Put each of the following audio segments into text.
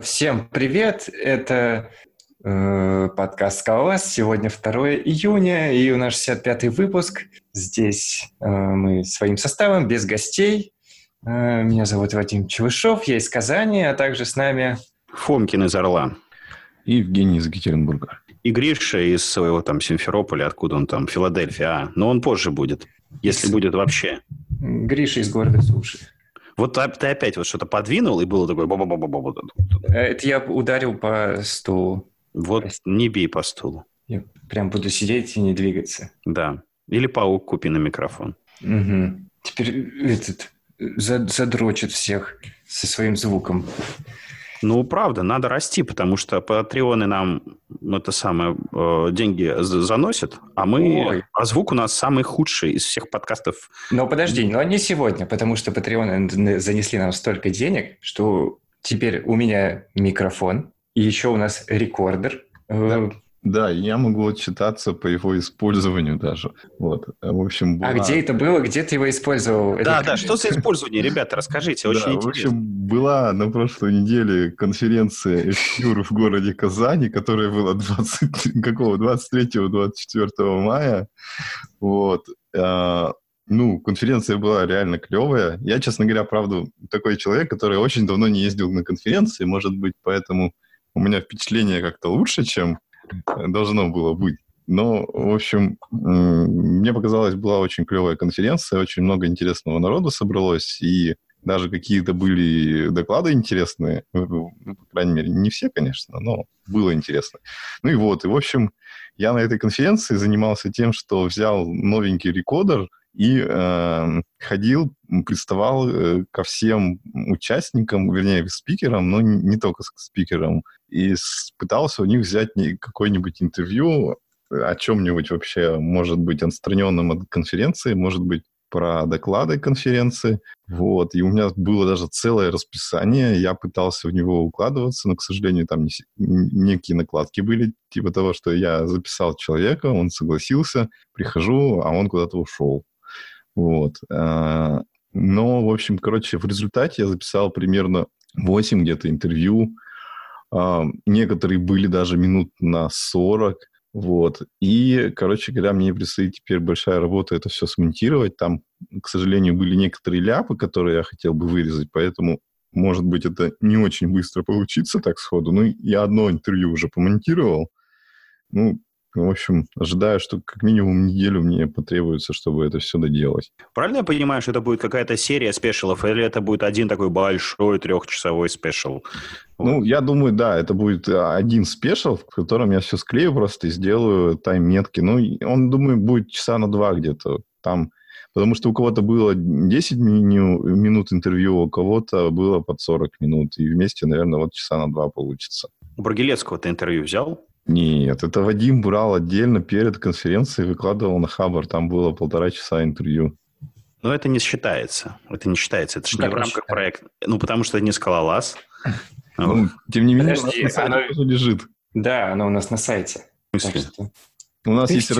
Всем привет! Это э, подкаст «Скалолаз». Сегодня 2 июня, и у нас 65-й выпуск. Здесь э, мы своим составом, без гостей. Э, меня зовут Вадим Чевышов, я из Казани, а также с нами... Фомкин из Орла. И Евгений из Екатеринбурга. И Гриша из своего там Симферополя, откуда он там, Филадельфия. А, но он позже будет, если будет вообще. Гриша из города Суши. Вот ты опять вот что-то подвинул, и было такое... Э, это я ударил по стулу. Вот не бей по стулу. Я прям буду сидеть и не двигаться. Да. Или паук купи на микрофон. Угу. Теперь этот задрочит всех со своим звуком. Ну, правда, надо расти, потому что патреоны нам ну, это самое э, деньги заносят, а мы, Ой. а звук у нас самый худший из всех подкастов. Но подожди, но не сегодня, потому что патреоны занесли нам столько денег, что теперь у меня микрофон, и еще у нас рекордер. Э, да. Да, я могу отчитаться по его использованию даже. Вот. В общем, была... А где это было? Где ты его использовал? Да, это... да, что за использование, ребята, расскажите, очень да, интересно. В общем, была на прошлой неделе конференция Эфюр в городе Казани, которая была 20, какого, 23-24 мая. Вот. А, ну, конференция была реально клевая. Я, честно говоря, правда, такой человек, который очень давно не ездил на конференции, может быть, поэтому у меня впечатление как-то лучше, чем должно было быть. Но, в общем, мне показалось, была очень клевая конференция, очень много интересного народа собралось, и даже какие-то были доклады интересные, ну, по крайней мере, не все, конечно, но было интересно. Ну и вот, и, в общем, я на этой конференции занимался тем, что взял новенький рекордер и э, ходил, приставал э, ко всем участникам, вернее, спикерам, но не, не только к спикерам, и пытался у них взять какое-нибудь интервью о чем-нибудь вообще, может быть, отстраненном от конференции, может быть, про доклады конференции. Вот. И у меня было даже целое расписание. Я пытался в него укладываться, но, к сожалению, там не, некие накладки были, типа того, что я записал человека, он согласился, прихожу, а он куда-то ушел. Вот. А, но, в общем, короче, в результате я записал примерно 8 где-то интервью а, некоторые были даже минут на 40. Вот. И, короче говоря, мне предстоит теперь большая работа это все смонтировать. Там, к сожалению, были некоторые ляпы, которые я хотел бы вырезать, поэтому, может быть, это не очень быстро получится так сходу. Ну, я одно интервью уже помонтировал. Ну, в общем, ожидаю, что как минимум неделю мне потребуется, чтобы это все доделать. Правильно я понимаю, что это будет какая-то серия special ов, или это будет один такой большой трехчасовой special? Ну, я думаю, да, это будет а, один special, в котором я все склею просто и сделаю тайм-метки. Ну, он, думаю, будет часа на два где-то. Там Потому что у кого-то было 10 минут интервью, у кого-то было под 40 минут. И вместе, наверное, вот часа на два получится. У Брагилецкого ты интервью взял? Нет, это Вадим брал отдельно перед конференцией, выкладывал на Хабар, там было полтора часа интервью. Но это не считается. Это не считается. Это же не в рамках проекта. Ну, потому что это не скалолаз. Ну, тем не менее, Подожди, у нас на сайте оно... лежит. Да, оно у нас на сайте. У нас есть...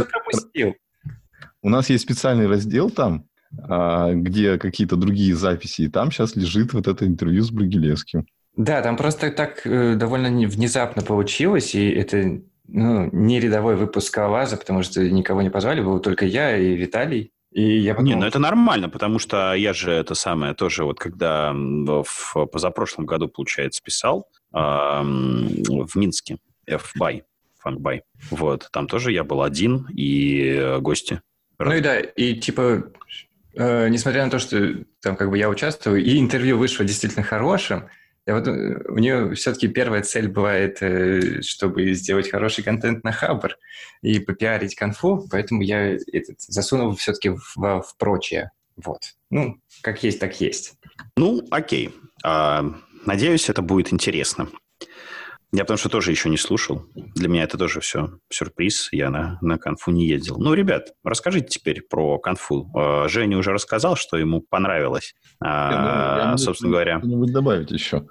У нас есть специальный раздел там, а, где какие-то другие записи, и там сейчас лежит вот это интервью с Брагилевским. Да, там просто так э, довольно внезапно получилось, и это ну, не рядовой выпуск Алаза, потому что никого не позвали, был только я и Виталий. И я потом... Не, ну это нормально, потому что я же это самое тоже вот когда в позапрошлом году, получается, писал э, в Минске, FBY, Фанкбай. Вот, там тоже я был один и гости. Ну и да, и типа, э, несмотря на то, что там как бы я участвую, и интервью вышло действительно хорошим, я вот, э, у нее все-таки первая цель бывает, чтобы сделать хороший контент на Хабр и попиарить конфу, поэтому я этот, засунул все-таки в, в прочее. Вот. Ну, как есть, так есть. Ну, окей. А, надеюсь, это будет интересно. Я потому что тоже еще не слушал. Для меня это тоже все сюрприз. Я на, на конфу не ездил. Ну, ребят, расскажите теперь про конфу. А, Женя уже рассказал, что ему понравилось. А, я, собственно говоря. Что-нибудь добавить еще.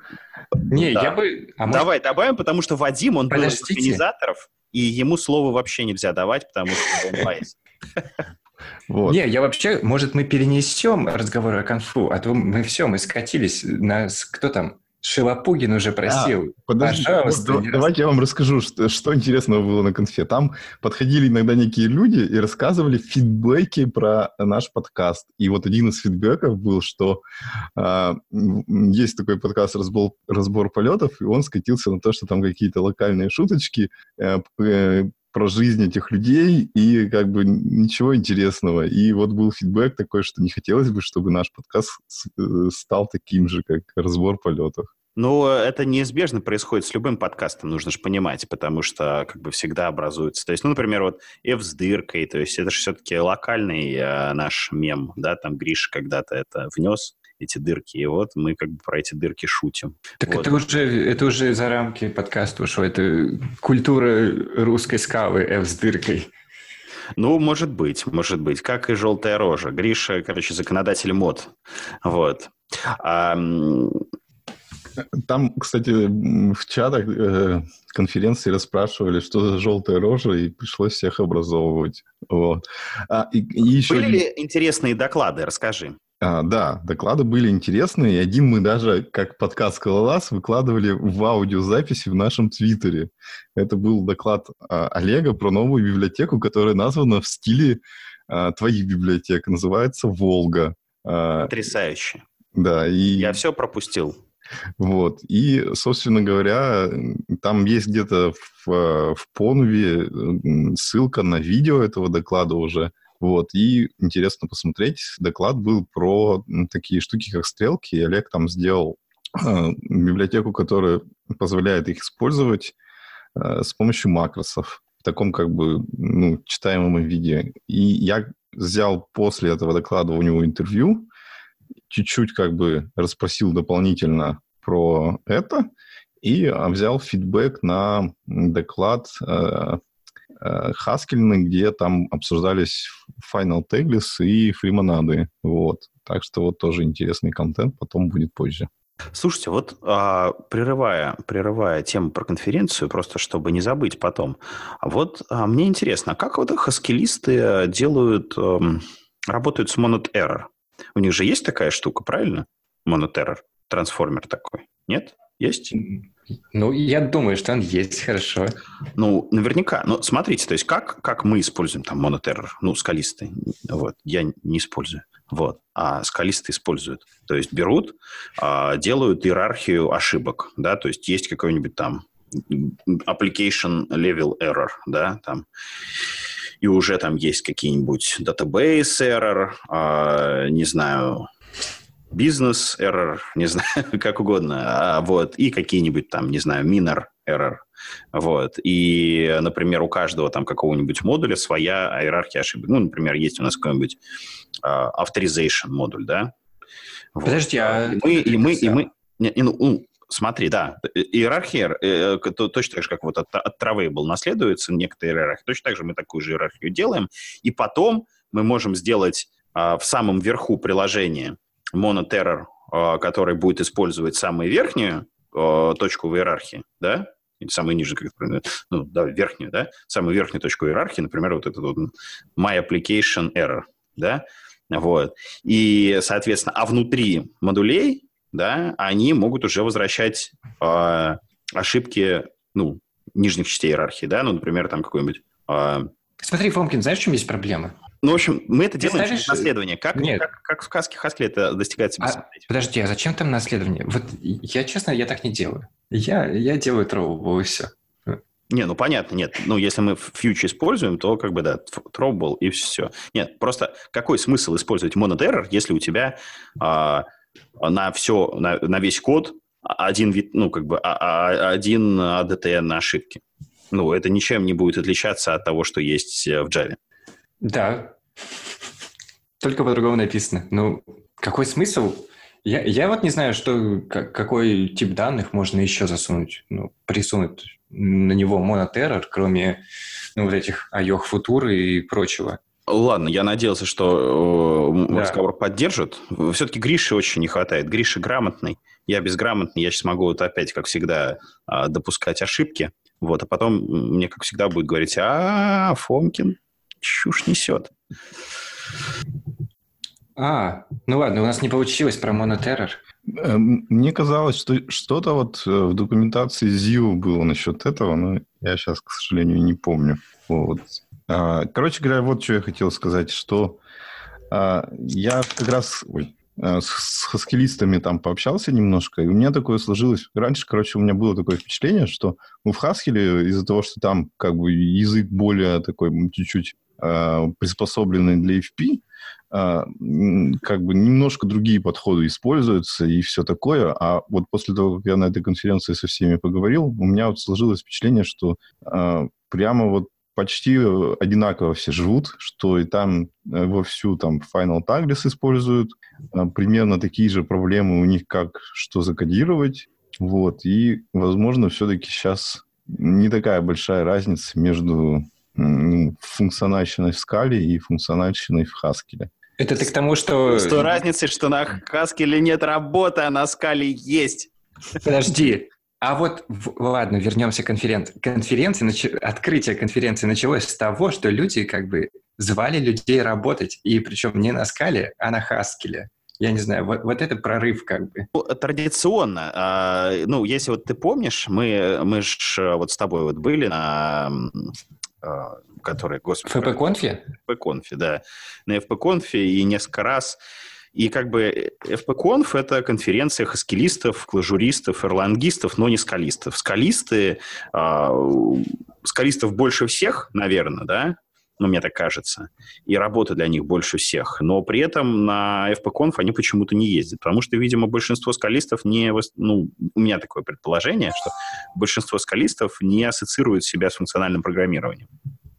Не, да. я бы... А может... Давай добавим, потому что Вадим, он Подождите. был из организаторов, и ему слово вообще нельзя давать, потому что он лайс. Вот. Не, я вообще, может, мы перенесем разговор о конфу, а то мы все, мы скатились на... Кто там? Шилопугин уже просил. А, подожди, Пожалуйста. Вот, давайте я вам расскажу, что, что интересного было на конфе. Там подходили иногда некие люди и рассказывали фидбэки про наш подкаст. И вот один из фидбэков был, что э, есть такой подкаст «Разбор, «Разбор полетов», и он скатился на то, что там какие-то локальные шуточки э, э, про жизнь этих людей, и как бы ничего интересного. И вот был фидбэк такой, что не хотелось бы, чтобы наш подкаст э, стал таким же, как разбор полетов. Ну, это неизбежно происходит с любым подкастом, нужно же понимать, потому что как бы всегда образуется. То есть, ну, например, вот F с дыркой, то есть это же все-таки локальный э, наш мем, да, там Гриш когда-то это внес, эти дырки. И вот мы как бы про эти дырки шутим. Так вот. это, уже, это уже за рамки подкаста ушло. Это культура русской скалы F с дыркой. Ну, может быть, может быть. Как и желтая рожа. Гриша, короче, законодатель мод. Вот. А, там, кстати, в чатах э, конференции расспрашивали, что за желтая рожа, и пришлось всех образовывать. Вот. А, и, и еще... Были ли интересные доклады? Расскажи. А, да, доклады были интересные. И один мы даже, как подкаст «Скалолаз», выкладывали в аудиозаписи в нашем твиттере. Это был доклад а, Олега про новую библиотеку, которая названа в стиле а, твоих библиотек. Называется «Волга». А, Потрясающе. Да, и... Я все пропустил. Вот. И, собственно говоря, там есть где-то в, в Понве ссылка на видео этого доклада уже. Вот, и интересно посмотреть. Доклад был про такие штуки, как стрелки, и Олег там сделал э, библиотеку, которая позволяет их использовать э, с помощью макросов в таком как бы ну, читаемом виде. И я взял после этого доклада у него интервью, чуть-чуть как бы расспросил дополнительно про это и а, взял фидбэк на доклад э, Хаскельны, где там обсуждались Final Tagless и фримонады. Вот. Так что вот тоже интересный контент потом будет позже. Слушайте, вот а, прерывая, прерывая тему про конференцию, просто чтобы не забыть потом, вот а, мне интересно, как вот хаскелисты делают, а, работают с Monot Error? У них же есть такая штука, правильно? Monot Error, трансформер такой, нет? Есть? Ну, я думаю, что он есть, хорошо. Ну, наверняка. Но смотрите, то есть как, как мы используем там монотеррор? Ну, скалисты. Вот. Я не использую. Вот. А скалисты используют. То есть берут, а, делают иерархию ошибок, да, то есть есть какой-нибудь там application level error, да, там, и уже там есть какие-нибудь database error, а, не знаю, бизнес error, не знаю, как угодно, а, вот, и какие-нибудь там, не знаю, minor error, вот, и, например, у каждого там какого-нибудь модуля своя иерархия ошибок. Ну, например, есть у нас какой-нибудь uh, authorization модуль, да? Вот. Подожди, а... И мы, и мы, и мы... Не, ну, ну, смотри, да, иерархия э, то, точно так же, как вот от, от Traveable наследуется некоторая иерархия, точно так же мы такую же иерархию делаем, и потом мы можем сделать а, в самом верху приложения монотеррор, а, который будет использовать самую верхнюю а, точку в иерархии, да, или самую нижнюю, как это ну, да, верхнюю, да, самую верхнюю точку иерархии, например, вот этот вот my application error, да, вот. И, соответственно, а внутри модулей, да, они могут уже возвращать э, ошибки, ну, нижних частей иерархии, да, ну, например, там какой-нибудь... Э, Смотри, Фомкин, знаешь, в чем есть проблема? Ну, в общем, мы это делаем через наследование. Как, Нет. Как, как в сказке Хаскли это достигается а, Подожди, а зачем там наследование? Вот я, честно, я так не делаю. Я, я делаю троубл, и все. Не, ну понятно, нет. Ну, если мы фьючер используем, то как бы, да, троубл и все. Нет, просто какой смысл использовать monoterror, если у тебя а, на все, на, на весь код один вид, ну, как бы, а, а, один ADT на ошибки? Ну, это ничем не будет отличаться от того, что есть в Java. Да. Только по-другому написано. Ну, какой смысл? Я, я вот не знаю, что, как, какой тип данных можно еще засунуть, ну, присунуть на него монотеррор, кроме ну, вот этих айох футур и прочего. Ладно, я надеялся, что э, да. разговор поддержит. Все-таки Гриши очень не хватает. Гриша грамотный, я безграмотный. Я сейчас могу вот опять, как всегда, э, допускать ошибки. Вот, а потом мне, как всегда, будет говорить, а, Фомкин, чушь несет. А, ну ладно, у нас не получилось про монотеррор. Э, мне казалось, что что-то вот э, в документации ЗИУ было насчет этого, но я сейчас, к сожалению, не помню. Вот. А, короче говоря, вот что я хотел сказать, что а, я как раз ой, а, с хаскилистами там пообщался немножко, и у меня такое сложилось. Раньше, короче, у меня было такое впечатление, что ну, в Хаскеле из-за того, что там как бы язык более такой чуть-чуть приспособленный для FP, а, как бы немножко другие подходы используются и все такое. А вот после того, как я на этой конференции со всеми поговорил, у меня вот сложилось впечатление, что а, прямо вот почти одинаково все живут, что и там э, вовсю там Final Tagless используют, а, примерно такие же проблемы у них, как что закодировать, вот, и, возможно, все-таки сейчас не такая большая разница между функциональщиной в скале и функциональщиной в Haskell. Это ты к тому, что... С той разницей, что на Haskell нет работы, а на скале есть. Подожди. А вот, ладно, вернемся к конференции. Конференция, нач... Открытие конференции началось с того, что люди как бы звали людей работать, и причем не на Скале, а на Хаскеле. Я не знаю, вот, вот это прорыв как бы. Ну, традиционно, а, ну, если вот ты помнишь, мы, мы же вот с тобой вот были на который, господи... ФП-конфе? ФП-конфе, да. На ФП-конфе и несколько раз. И как бы FP-конф – это конференция хаскилистов, клажуристов, эрлангистов, но не скалистов. Скалисты, э, скалистов больше всех, наверное, да, ну, мне так кажется, и работы для них больше всех. Но при этом на FP-конф они почему-то не ездят, потому что, видимо, большинство скалистов не... Ну, у меня такое предположение, что большинство скалистов не ассоциируют себя с функциональным программированием.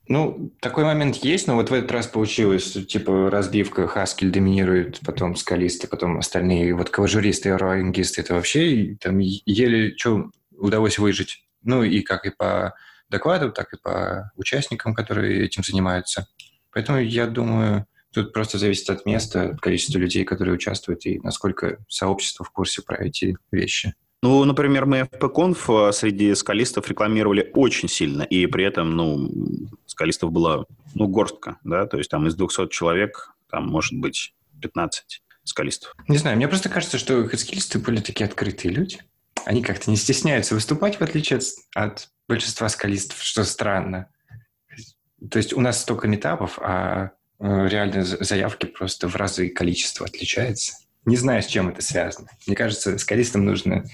Ну, такой момент есть, но вот в этот раз получилось, типа, разбивка, Haskell доминирует, потом скалисты, потом остальные, вот клажуристы и роингисты, это вообще там еле что удалось выжить. Ну, и как и по докладу, так и по участникам, которые этим занимаются. Поэтому я думаю, тут просто зависит от места, от количества людей, которые участвуют, и насколько сообщество в курсе про эти вещи. Ну, например, мы FP-Conf э, среди скалистов рекламировали очень сильно, и при этом, ну, скалистов было, ну, горстка, да, то есть там из 200 человек, там, может быть, 15 скалистов. Не знаю, мне просто кажется, что скалисты были такие открытые люди. Они как-то не стесняются выступать, в отличие от, от большинства скалистов, что странно. То есть у нас столько метапов, а э, реально заявки просто в разы количество отличается. Не знаю, с чем это связано. Мне кажется, скалистам нужно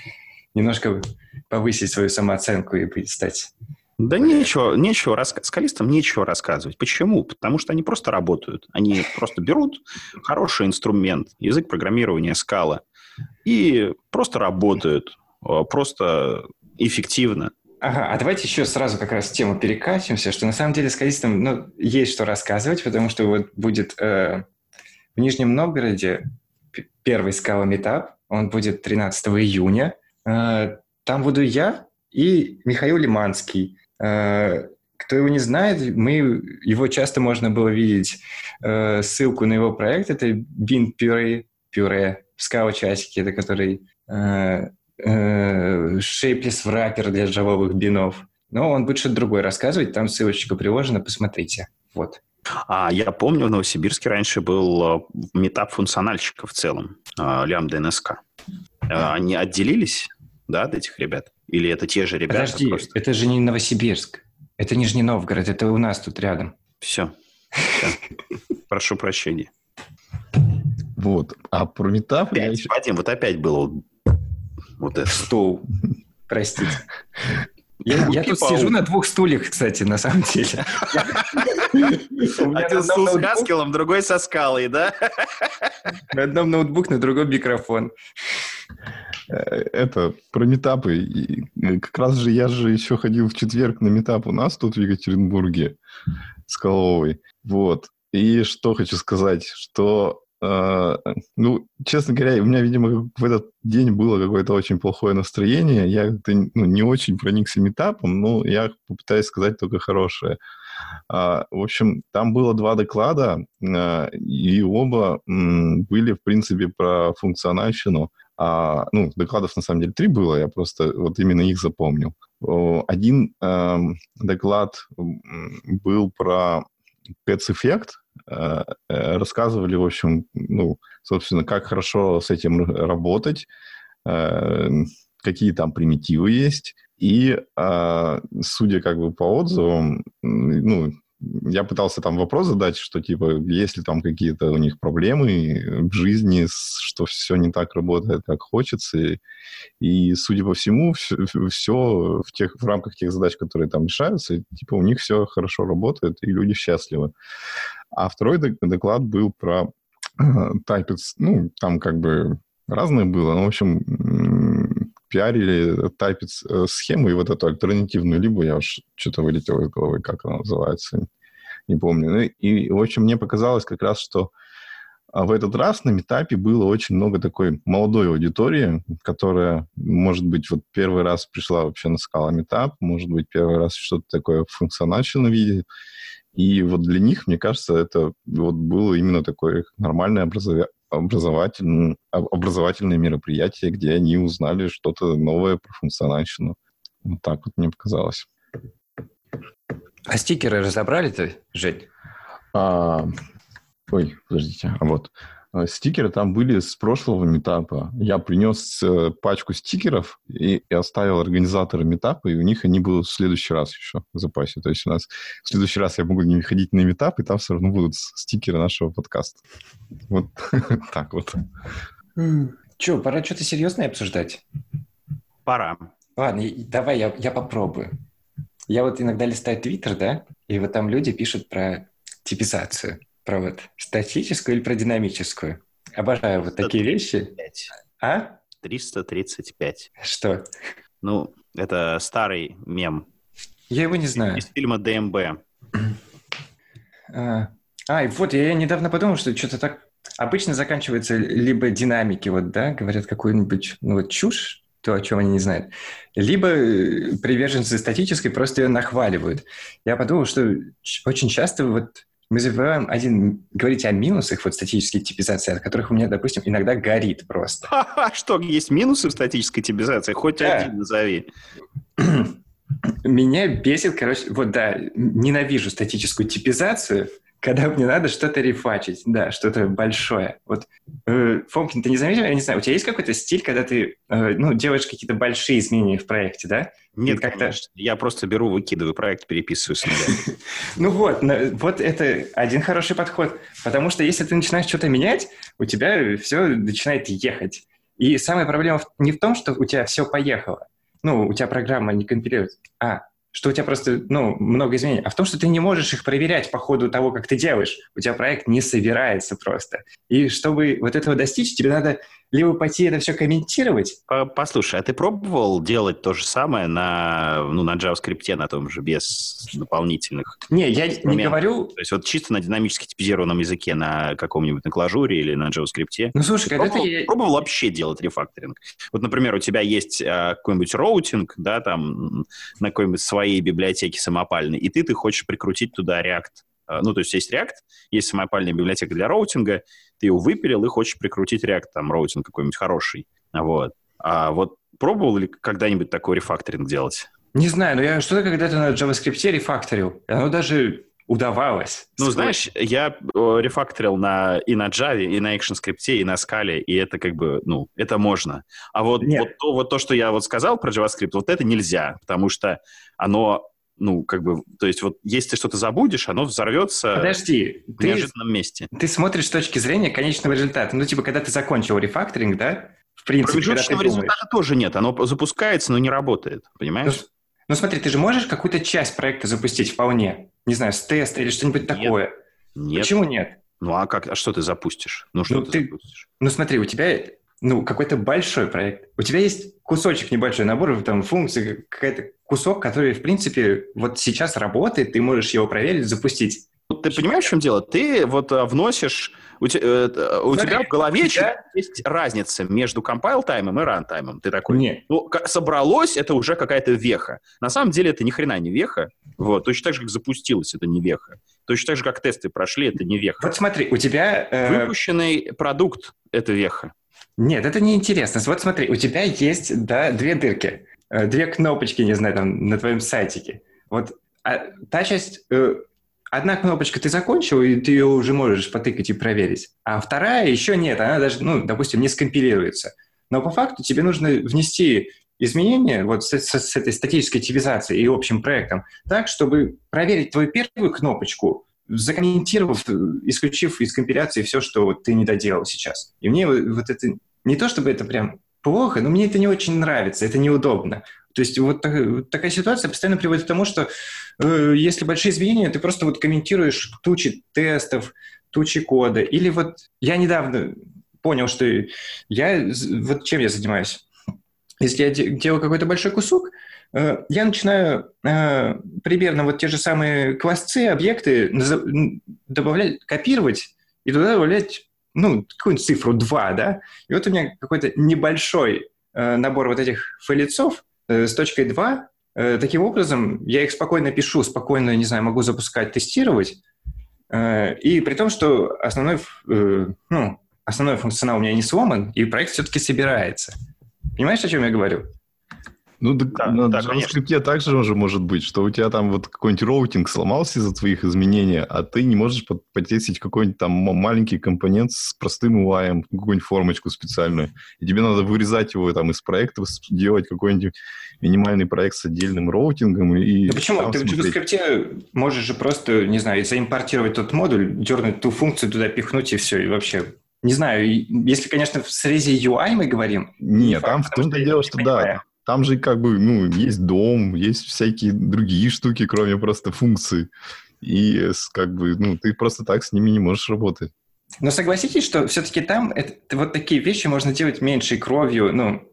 немножко повысить свою самооценку и стать... Да нечего, нечего, рас... скалистам нечего рассказывать. Почему? Потому что они просто работают. Они просто берут хороший инструмент, язык программирования скала, и просто работают, просто эффективно. Ага, а давайте еще сразу как раз тему перекатимся, что на самом деле скалистам ну, есть что рассказывать, потому что вот будет э, в Нижнем Новгороде первый скала метап, он будет 13 июня. Э, там буду я и Михаил Лиманский. Э, кто его не знает, мы, его часто можно было видеть. Э, ссылку на его проект – это Bean Puree, пюре, скала-часики, это который шейплес враппер для джавовых бинов. Но он будет что-то другое рассказывать, там ссылочка приложена, посмотрите. Вот. А я помню, в Новосибирске раньше был э, метап функциональщиков в целом, э, лямбда НСК. Э, они отделились, да, от этих ребят? Или это те же ребята? Подожди, просто? это же не Новосибирск. Это Нижний Новгород, это у нас тут рядом. Все. Прошу прощения. Вот. А про метап... Опять, Вадим, вот опять было вот это. Стул. Простите. Я, я тут сижу на двух стульях, кстати, на самом деле. Один стул с Хаскелом, другой со скалой, да? На одном ноутбук, на другом микрофон. Э, это про метапы. Э, как раз же я же еще ходил в четверг на метап у нас тут в Екатеринбурге, Скаловой. Вот. И что хочу сказать, что ну, честно говоря, у меня, видимо, в этот день было какое-то очень плохое настроение. Я ну, не очень проникся метапом, но я попытаюсь сказать только хорошее. Uh, в общем, там было два доклада, uh, и оба были, в принципе, про функциональщину. ну, докладов, на самом деле, три было, я просто вот именно их запомнил. Один доклад был про Effect, э, э, рассказывали, в общем, ну, собственно, как хорошо с этим работать, э, какие там примитивы есть. И, судя как бы по отзывам, ну, я пытался там вопрос задать, что типа, есть ли там какие-то у них проблемы в жизни, что все не так работает, как хочется. И, судя по всему, все, все в, тех, в рамках тех задач, которые там решаются, типа у них все хорошо работает, и люди счастливы. А второй доклад был про э, Typets, ну, там как бы разное было, но, в общем, пиарили тайпить э, схему и вот эту альтернативную либо, я уж что-то вылетело из головы, как она называется, не помню. Ну, и, в общем, мне показалось как раз, что а, в этот раз на метапе было очень много такой молодой аудитории, которая, может быть, вот первый раз пришла вообще на скала метап, может быть, первый раз что-то такое функционально видит. И вот для них, мне кажется, это вот было именно такое нормальное образование, образовательное, образовательное мероприятие, где они узнали что-то новое про функциональщину. Вот так вот мне показалось. А стикеры разобрали-то, Жень? А, ой, подождите, а вот. А, стикеры там были с прошлого метапа. Я принес э, пачку стикеров и, и оставил организатора метапа, и у них они будут в следующий раз еще в запасе. То есть у нас в следующий раз я могу не ходить на метап, и там все равно будут стикеры нашего подкаста. Вот так вот. Че, пора что-то серьезное обсуждать? Пора. Ладно, давай я, я попробую. Я вот иногда листаю Твиттер, да, и вот там люди пишут про типизацию. Про вот статическую или про динамическую? Обожаю вот такие вещи. А? 335. Что? Ну, это старый мем. Я его не знаю. Из фильма ДМБ. А, а, и вот я недавно подумал, что что-то так обычно заканчивается либо динамики, вот, да, говорят какую-нибудь ну, вот чушь, то, о чем они не знают, либо приверженцы статической просто ее нахваливают. Я подумал, что очень часто вот мы забываем один говорить о минусах вот статической типизации, от которых у меня, допустим, иногда горит просто. А что, есть минусы в статической типизации? Хоть да. один назови. Меня бесит, короче, вот да, ненавижу статическую типизацию, когда мне надо что-то рефачить, да, что-то большое. Вот, э, Фомкин, ты не заметил, я не знаю, у тебя есть какой-то стиль, когда ты, э, ну, делаешь какие-то большие изменения в проекте, да? Нет, как-то... Я просто беру, выкидываю проект, переписываю с нуля. Ну вот, вот это один хороший подход, потому что если ты начинаешь что-то менять, у тебя все начинает ехать. И самая проблема не в том, что у тебя все поехало, ну, у тебя программа не компилирует, а что у тебя просто ну, много изменений, а в том, что ты не можешь их проверять по ходу того, как ты делаешь. У тебя проект не собирается просто. И чтобы вот этого достичь, тебе надо либо пойти это все комментировать. Послушай, а ты пробовал делать то же самое на, ну, на JavaScript, на том же, без дополнительных Не, я не говорю... То есть вот чисто на динамически типизированном языке на каком-нибудь на клажуре или на JavaScript. Ну, слушай, когда пробовал, ты... Пробовал вообще делать рефакторинг? Вот, например, у тебя есть а, какой-нибудь роутинг, да, там, на какой-нибудь своей библиотеке самопальной, и ты, ты хочешь прикрутить туда React а, ну, то есть есть React, есть самопальная библиотека для роутинга, ты его выпилил и хочешь прикрутить React, там, роутинг какой-нибудь хороший. Вот. А вот пробовал ли когда-нибудь такой рефакторинг делать? Не знаю, но я что-то когда-то на JavaScript рефакторил. Оно даже удавалось. Ну, знаешь, я рефакторил на, и на Java, и на ActionScript, и на Scala, и это как бы, ну, это можно. А вот, вот, то, вот то, что я вот сказал про JavaScript, вот это нельзя, потому что оно ну, как бы, то есть вот если ты что-то забудешь, оно взорвется Подожди, в неожиданном ты, месте. Ты смотришь с точки зрения конечного результата. Ну, типа, когда ты закончил рефакторинг, да, в принципе, Промежуточного результата тоже нет. Оно запускается, но не работает, понимаешь? Ну, ну, смотри, ты же можешь какую-то часть проекта запустить вполне. Не знаю, с теста или что-нибудь такое. Нет. Почему нет? Ну, а как? А что ты запустишь? Ну, что ну, ты, ты запустишь? Ну, смотри, у тебя ну, какой-то большой проект. У тебя есть кусочек небольшой набор, там, функций, какая-то кусок, который, в принципе, вот сейчас работает, ты можешь его проверить, запустить. Ты понимаешь, в чем дело? Ты вот а, вносишь... У, te, э, у тебя в голове тебя... есть разница между compile-таймом и run-таймом. Ты такой... Нет. Ну, собралось, это уже какая-то веха. На самом деле это ни хрена не веха. Вот. Точно так же, как запустилось, это не веха. Точно так же, как тесты прошли, это не веха. Вот смотри, у тебя... Э... Выпущенный продукт — это веха. Нет, это не интересно. Вот смотри, у тебя есть, да, две дырки, э, две кнопочки, не знаю, там, на твоем сайтике. Вот а та часть, э, одна кнопочка ты закончил, и ты ее уже можешь потыкать и проверить, а вторая еще нет, она даже, ну, допустим, не скомпилируется. Но по факту тебе нужно внести изменения вот с, с, с этой статической тивизацией и общим проектом так, чтобы проверить твою первую кнопочку, закомментировав, исключив из компиляции все, что вот ты не доделал сейчас. И мне вот это... Не то, чтобы это прям плохо, но мне это не очень нравится, это неудобно. То есть вот, так, вот такая ситуация постоянно приводит к тому, что э, если большие изменения, ты просто вот комментируешь тучи тестов, тучи кода. Или вот я недавно понял, что я... Вот чем я занимаюсь? Если я делаю какой-то большой кусок, э, я начинаю э, примерно вот те же самые классцы, объекты добавлять, копировать и туда добавлять ну, какую-нибудь цифру 2, да, и вот у меня какой-то небольшой э, набор вот этих файлицов с точкой 2, таким образом я их спокойно пишу, спокойно, не знаю, могу запускать, тестировать, и при том, что основной, ну, основной функционал у меня не сломан, и проект все-таки собирается. Понимаешь, о чем я говорю? Ну, да, да, на да, JavaScript также уже может быть, что у тебя там вот какой-нибудь роутинг сломался из-за твоих изменений, а ты не можешь потестить какой-нибудь там маленький компонент с простым UI, какую-нибудь формочку специальную. И тебе надо вырезать его там из проекта, делать какой-нибудь минимальный проект с отдельным роутингом. И ну почему? Ты смотреть. в JavaScript можешь же просто, не знаю, заимпортировать тот модуль, дернуть ту функцию туда, пихнуть, и все, и вообще не знаю, если, конечно, в срезе UI мы говорим... Нет, там в том-то дело, что да, там же как бы, ну, есть дом, есть всякие другие штуки, кроме просто функций. И как бы, ну, ты просто так с ними не можешь работать. Но согласитесь, что все-таки там это, вот такие вещи можно делать меньшей кровью, ну...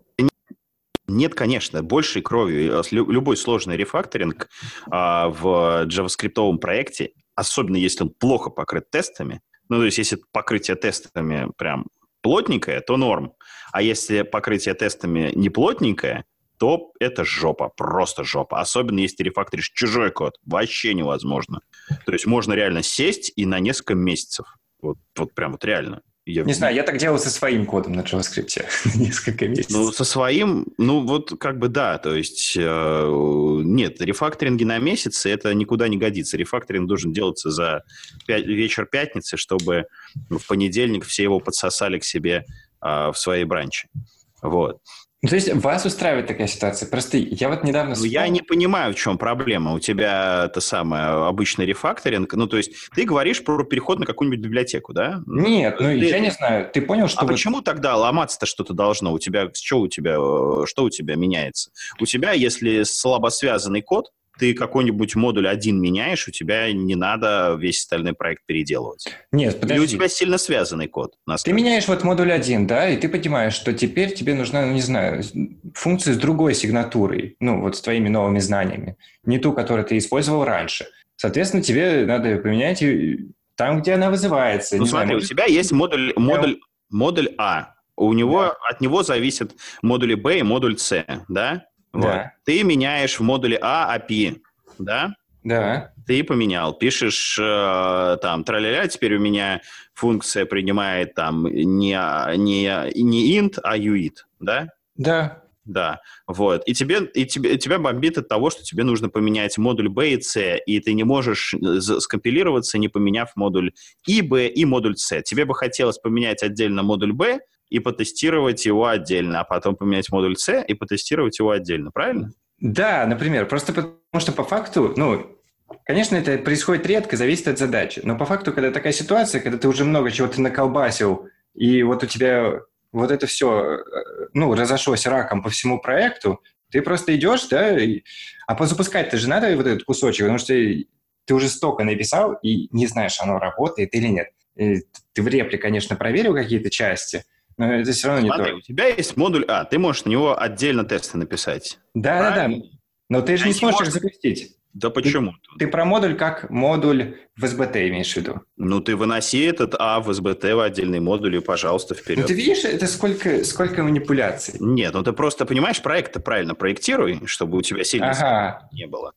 Нет, конечно, большей кровью. Любой сложный рефакторинг а, в JavaScript проекте, особенно если он плохо покрыт тестами, ну, то есть, если покрытие тестами прям плотненькое, то норм. А если покрытие тестами не плотненькое, то это жопа, просто жопа. Особенно если рефакторишь чужой код. Вообще невозможно. То есть можно реально сесть и на несколько месяцев. Вот, вот прям вот реально. Я... Не знаю, я так делал со своим кодом на JavaScript несколько месяцев. Ну, со своим, ну, вот как бы да, то есть э, нет, рефакторинги на месяц, это никуда не годится. Рефакторинг должен делаться за пя- вечер пятницы, чтобы в понедельник все его подсосали к себе э, в своей бранче. Вот. Ну, то есть вас устраивает такая ситуация? Просто я вот недавно... Ну, я не понимаю, в чем проблема. У тебя это самое обычный рефакторинг. Ну, то есть ты говоришь про переход на какую-нибудь библиотеку, да? Нет, ну, ты... я не знаю. Ты понял, что... А вот... почему тогда ломаться-то что-то должно? У тебя... Что у тебя... Э, что у тебя меняется? У тебя, если слабо связанный код, ты какой-нибудь модуль один меняешь, у тебя не надо весь остальной проект переделывать. Нет, подожди. Или у тебя сильно связанный код. Ты меняешь вот модуль один, да, и ты понимаешь, что теперь тебе нужна, ну, не знаю, функция с другой сигнатурой, ну, вот с твоими новыми знаниями, не ту, которую ты использовал раньше. Соответственно, тебе надо поменять там, где она вызывается. Ну, смотри, знаю, у тебя есть модуль, модуль, модуль А. У него, да. от него зависят модули Б и модуль С, да? Вот. Да. Ты меняешь в модуле А API, да? Да. Ты поменял, пишешь э, там траля теперь у меня функция принимает там не, не, не int, а uit, да? Да. Да, вот. И тебе, и тебе, тебя бомбит от того, что тебе нужно поменять модуль B и C, и ты не можешь э, скомпилироваться, не поменяв модуль и B, и модуль C. Тебе бы хотелось поменять отдельно модуль B, и потестировать его отдельно, а потом поменять модуль C и потестировать его отдельно, правильно? Да, например, просто потому что по факту, ну, конечно, это происходит редко, зависит от задачи, но по факту, когда такая ситуация, когда ты уже много чего-то наколбасил, и вот у тебя вот это все, ну, разошлось раком по всему проекту, ты просто идешь, да, и... а запускать-то же надо вот этот кусочек, потому что ты уже столько написал и не знаешь, оно работает или нет. И ты в репле, конечно, проверил какие-то части, но это все равно Смотри, не то. у тебя есть модуль А, ты можешь на него отдельно тесты написать. Да, да, да. Но ты же не сможешь можешь... их запустить. Да почему? Ты, ты про модуль как модуль в SBT имеешь в виду? Ну, ты выноси этот А в SBT в отдельный модуль и, пожалуйста, вперед. Ну, ты видишь, это сколько, сколько манипуляций? Нет, ну ты просто, понимаешь, проект правильно проектируй, чтобы у тебя сильно ага. не было.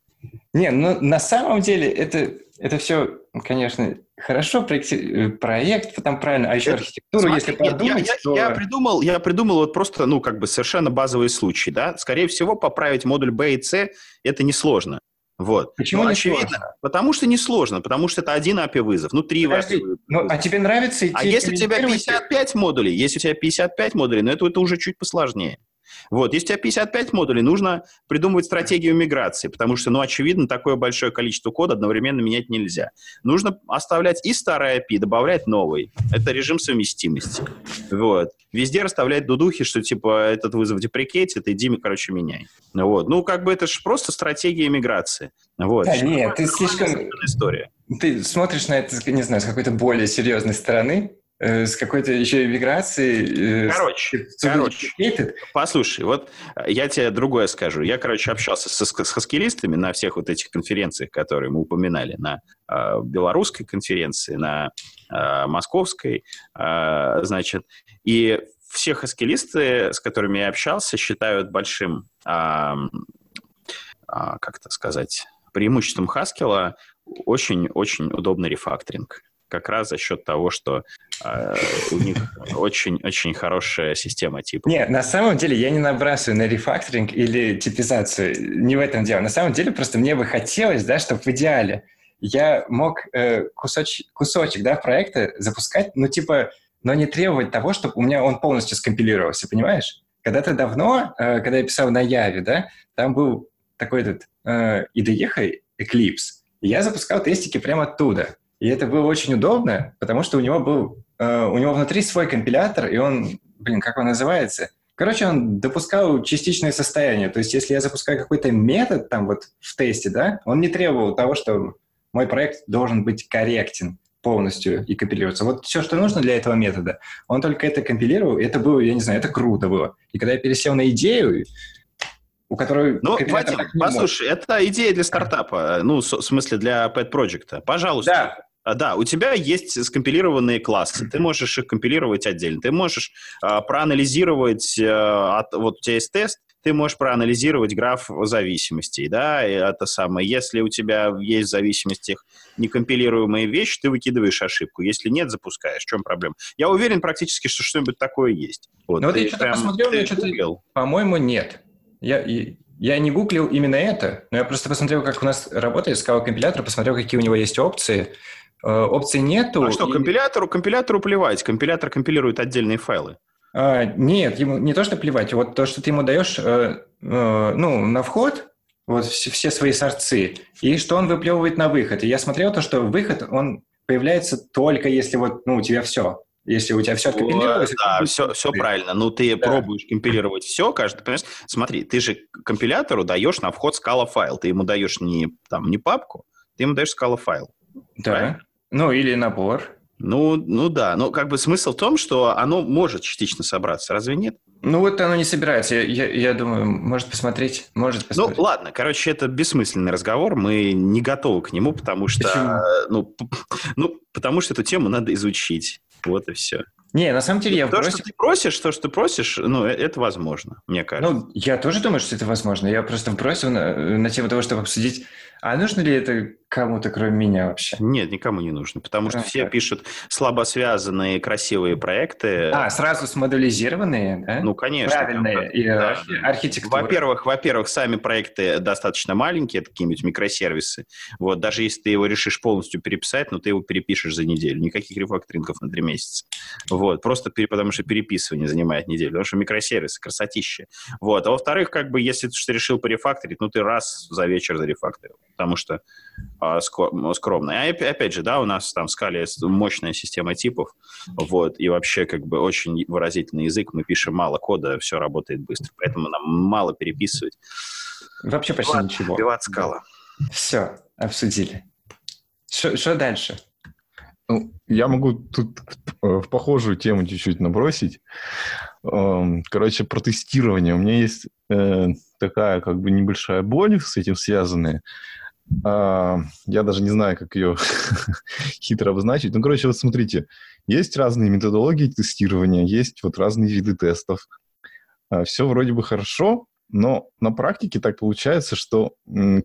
Не, ну на самом деле это, это все, конечно, хорошо проекти... проект, там правильно, а еще это, архитектуру, смотри, если подумать, я, то... я, придумал, я придумал вот просто, ну, как бы совершенно базовый случай, да. Скорее всего, поправить модуль B и C это несложно. Вот. Почему ну, не очевидно, сложно? Потому что несложно, потому что это один API вызов, ну три Подожди, ну, а тебе нравится идти А если у тебя комментировать их? 55 модулей, если у тебя 55 модулей, ну это, это уже чуть посложнее. Вот, если у тебя 55 модулей, нужно придумывать стратегию миграции, потому что, ну, очевидно, такое большое количество кода одновременно менять нельзя. Нужно оставлять и старый API, добавлять новый. Это режим совместимости. Вот. Везде расставлять дудухи, что, типа, этот вызов деприкетит, иди, короче, меняй. Вот. Ну, как бы это же просто стратегия миграции. Вот. Да нет, ты слишком... История. Ты смотришь на это, не знаю, с какой-то более серьезной стороны, э, с какой-то еще миграции. э, Короче, с- короче. Послушай, вот э, я тебе другое скажу. Я, короче, общался со, с хаскилистами на всех вот этих конференциях, которые мы упоминали, на э, белорусской конференции, на э, московской, э, значит, и все хаскилисты, с которыми я общался, считают большим, а, а, как это сказать, преимуществом Хаскила очень-очень удобный рефакторинг. Как раз за счет того, что э, у них очень-очень хорошая система типа. Нет, на самом деле я не набрасываю на рефакторинг или типизацию. Не в этом дело. На самом деле просто мне бы хотелось, да, чтобы в идеале я мог э, кусочек, кусочек да, проекта запускать, ну, типа, но не требовать того, чтобы у меня он полностью скомпилировался, понимаешь? Когда-то давно, э, когда я писал на Яве, да, там был такой этот э, IDE Eclipse, я запускал тестики прямо оттуда. И это было очень удобно, потому что у него был, э, у него внутри свой компилятор, и он, блин, как он называется? Короче, он допускал частичное состояние. То есть, если я запускаю какой-то метод там вот в тесте, да, он не требовал того, что мой проект должен быть корректен полностью и компилироваться. Вот все, что нужно для этого метода, он только это компилировал, и это было, я не знаю, это круто было. И когда я пересел на идею, у которой... Ну, Вадим, послушай, это идея для стартапа, ну, с- в смысле для pet проекта. Пожалуйста. Да, Да, у тебя есть скомпилированные классы, ты можешь их компилировать отдельно, ты можешь а, проанализировать, а, от- вот у тебя есть тест, ты можешь проанализировать граф зависимостей, да, это самое. Если у тебя есть в зависимостях некомпилируемые вещи, ты выкидываешь ошибку. Если нет, запускаешь. В чем проблема? Я уверен практически, что что-нибудь такое есть. Вот, Ну вот я что-то посмотрел, я что-то-? По-моему, нет. Я, и- я не гуглил именно это, но я просто посмотрел, как у нас работает, искал компилятор, посмотрел, какие у него есть опции. Э, опций нету. А что, и- компилятору, компилятору плевать. Компилятор компилирует отдельные файлы. А, нет, ему не то, что плевать, вот то, что ты ему даешь, э, э, ну, на вход, вот все, все свои сорцы, и что он выплевывает на выход. И я смотрел то, что выход, он появляется только если вот, ну, у тебя все. Если у тебя все откомпилировалось... Да, все, все правильно. Ну, ты Да. пробуешь компилировать все, каждый, понимаешь? Смотри, ты же компилятору даешь на вход скала файл. Ты ему даешь не, там, не папку, ты ему даешь скала файл. Да. правильно? Ну, или набор. Ну, ну да, но как бы смысл в том, что оно может частично собраться, разве нет? Ну, вот оно не собирается. Я, я, я думаю, может посмотреть, может Ну, посмотреть. ладно, короче, это бессмысленный разговор, мы не готовы к нему, потому что, Почему? ну, ну, потому что эту тему надо изучить. Вот и все. Не, на самом деле я то, бросил... что ты просишь, то, что ты просишь, ну, э- это возможно, мне кажется. Ну, я тоже думаю, что это возможно. Я просто бросил на, на тему того, чтобы обсудить, а нужно ли это кому-то, кроме меня вообще? Нет, никому не нужно, потому что А, все так. пишут слабо связанные красивые проекты. А, сразу смоделизированные, да? ну, конечно. Правильные там, и да. архи- архитектура. Во-первых, во-первых, сами проекты достаточно маленькие, какие-нибудь микросервисы. Вот, даже если ты его решишь полностью переписать, ну, ты его перепишешь за неделю. Никаких рефакторингов на три месяца. Вот, просто пере- потому что переписывание занимает неделю. Потому что микросервисы, красотища. Вот. А во-вторых, как бы, если ты решил порефакторить, ну, ты раз за вечер зарефакторил. Потому что а, ско- м, скромно. И опя- опять же, да, у нас там в скале мощная система типов, вот, и вообще как бы очень выразительный язык, мы пишем мало кода, все работает быстро, поэтому нам мало переписывать. Вообще почти Ладно, ничего. Пиват скала. Все, обсудили. Что дальше? Ну, я могу тут в похожую тему чуть-чуть набросить. Эм, Короче, про тестирование. У меня есть э, такая как бы небольшая боль с этим связанная. А, Я даже не знаю, как ее хитро обозначить. Ну, короче, вот смотрите. Есть разные методологии тестирования, есть вот разные виды тестов. Все вроде бы хорошо, но на практике так получается, что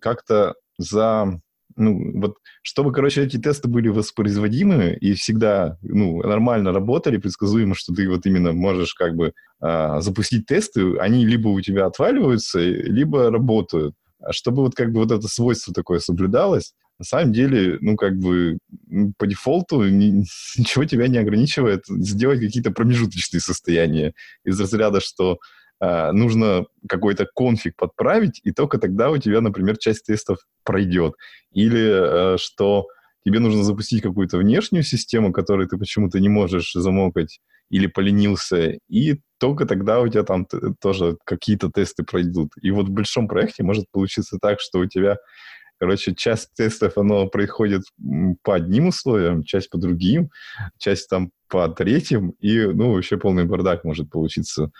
как-то за ну, вот, чтобы, короче, эти тесты были воспроизводимы и всегда, ну, нормально работали, предсказуемо, что ты вот именно можешь как бы а, запустить тесты, они либо у тебя отваливаются, либо работают. Чтобы вот как бы вот это свойство такое соблюдалось, на самом деле, ну, как бы по дефолту ни, ничего тебя не ограничивает сделать какие-то промежуточные состояния из разряда, что э, нужно какой-то конфиг подправить, и только тогда у тебя, например, часть тестов пройдет. Или э, что тебе нужно запустить какую-то внешнюю систему, которую ты почему-то не можешь замокать или поленился, и только тогда у тебя там тоже какие-то тесты пройдут. И вот в большом проекте может получиться так, что у тебя, короче, часть тестов, оно происходит по одним условиям, часть по другим, часть там по третьим, и, ну, вообще полный бардак может получиться.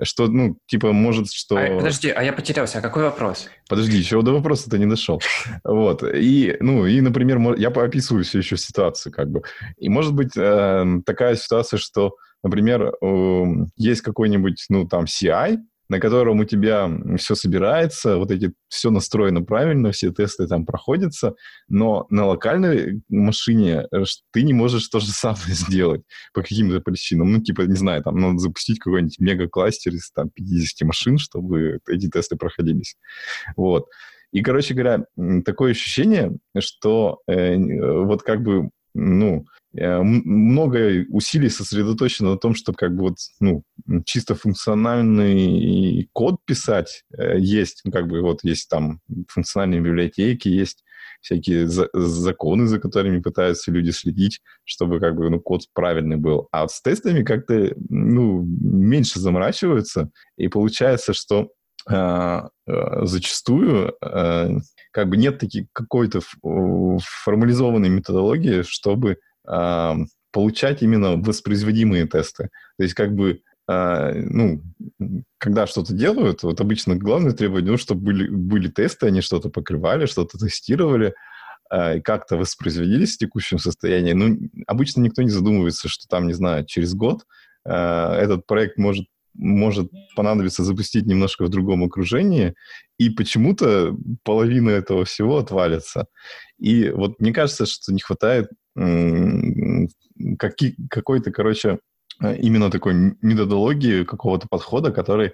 Что, ну, типа, может, что... А, подожди, а я потерялся. А какой вопрос? Подожди, еще до вопроса-то не дошел. Вот. И, ну, и, например, я описываю все еще ситуацию, как бы. И может быть э, такая ситуация, что, например, э, есть какой-нибудь, ну, там, CI, на котором у тебя все собирается, вот эти все настроено правильно, все тесты там проходятся, но на локальной машине э, ты не можешь то же самое сделать по каким-то причинам. Ну, типа, не знаю, там надо запустить какой-нибудь мега-кластер из там 50 машин, чтобы эти тесты проходились. Вот. И, короче говоря, такое ощущение, что э, вот как бы, ну, Э, много усилий сосредоточено на том, чтобы как бы вот, ну, чисто функциональный код писать э, есть, ну, как бы вот есть там функциональные библиотеки, есть всякие за законы, за которыми пытаются люди следить, чтобы как бы ну, код правильный был. А вот с тестами как-то ну, меньше заморачиваются, и получается, что э, э, зачастую э, как бы нет таки, какой-то формализованной методологии, чтобы получать именно воспроизводимые тесты. То есть как бы а, ну, когда что-то делают, вот обычно главное требование, ну, чтобы были, были тесты, они что-то покрывали, что-то тестировали, а, и как-то воспроизводились в текущем состоянии. Ну, обычно никто не задумывается, что там, не знаю, через год а, этот проект может может понадобиться запустить немножко в другом окружении, и почему-то половина этого всего отвалится. И вот мне кажется, что не хватает какой-то, короче, именно такой методологии, какого-то подхода, который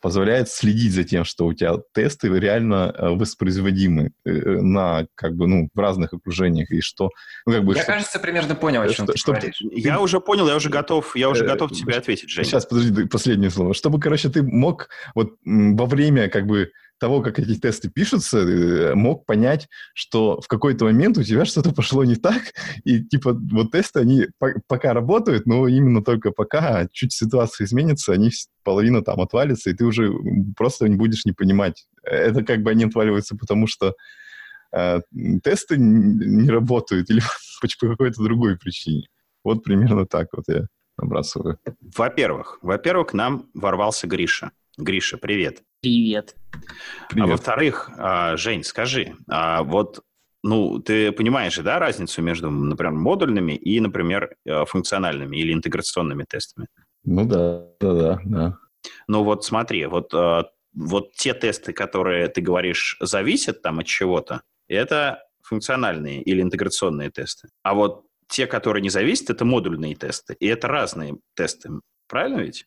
позволяет следить за тем, что у тебя тесты реально э, воспроизводимы э, на, как бы, ну, в разных окружениях, и что, ну, как бы... Я, что, кажется, примерно понял, о чем что, ты что, говоришь. Я уже понял, я уже готов, я уже готов тебе ответить, Женя. Сейчас, подожди, последнее слово. Чтобы, короче, ты мог вот во время, как бы, того, как эти тесты пишутся, э, мог понять, что в какой-то момент у тебя что-то пошло не так, и типа вот тесты, они пока работают, но именно только пока чуть ситуация изменится, они половина там отвалится, и ты уже просто не будешь не понимать. Это как бы они отваливаются, потому что э, тесты не работают или по какой-то другой причине. Вот примерно так вот я набрасываю. Во-первых, во-первых, к нам ворвался Гриша. Гриша, привет. Привет. Привет. А во-вторых, а, Жень, скажи, а вот ну, ты понимаешь же, да, разницу между, например, модульными и, например, э, функциональными или интеграционными тестами? Ну да, да, да, да. Ну вот смотри, вот, э, вот те тесты, которые, ты говоришь, зависят там от чего-то, это функциональные или интеграционные тесты. А вот те, которые не зависят, это модульные тесты. И это разные тесты. Правильно ведь?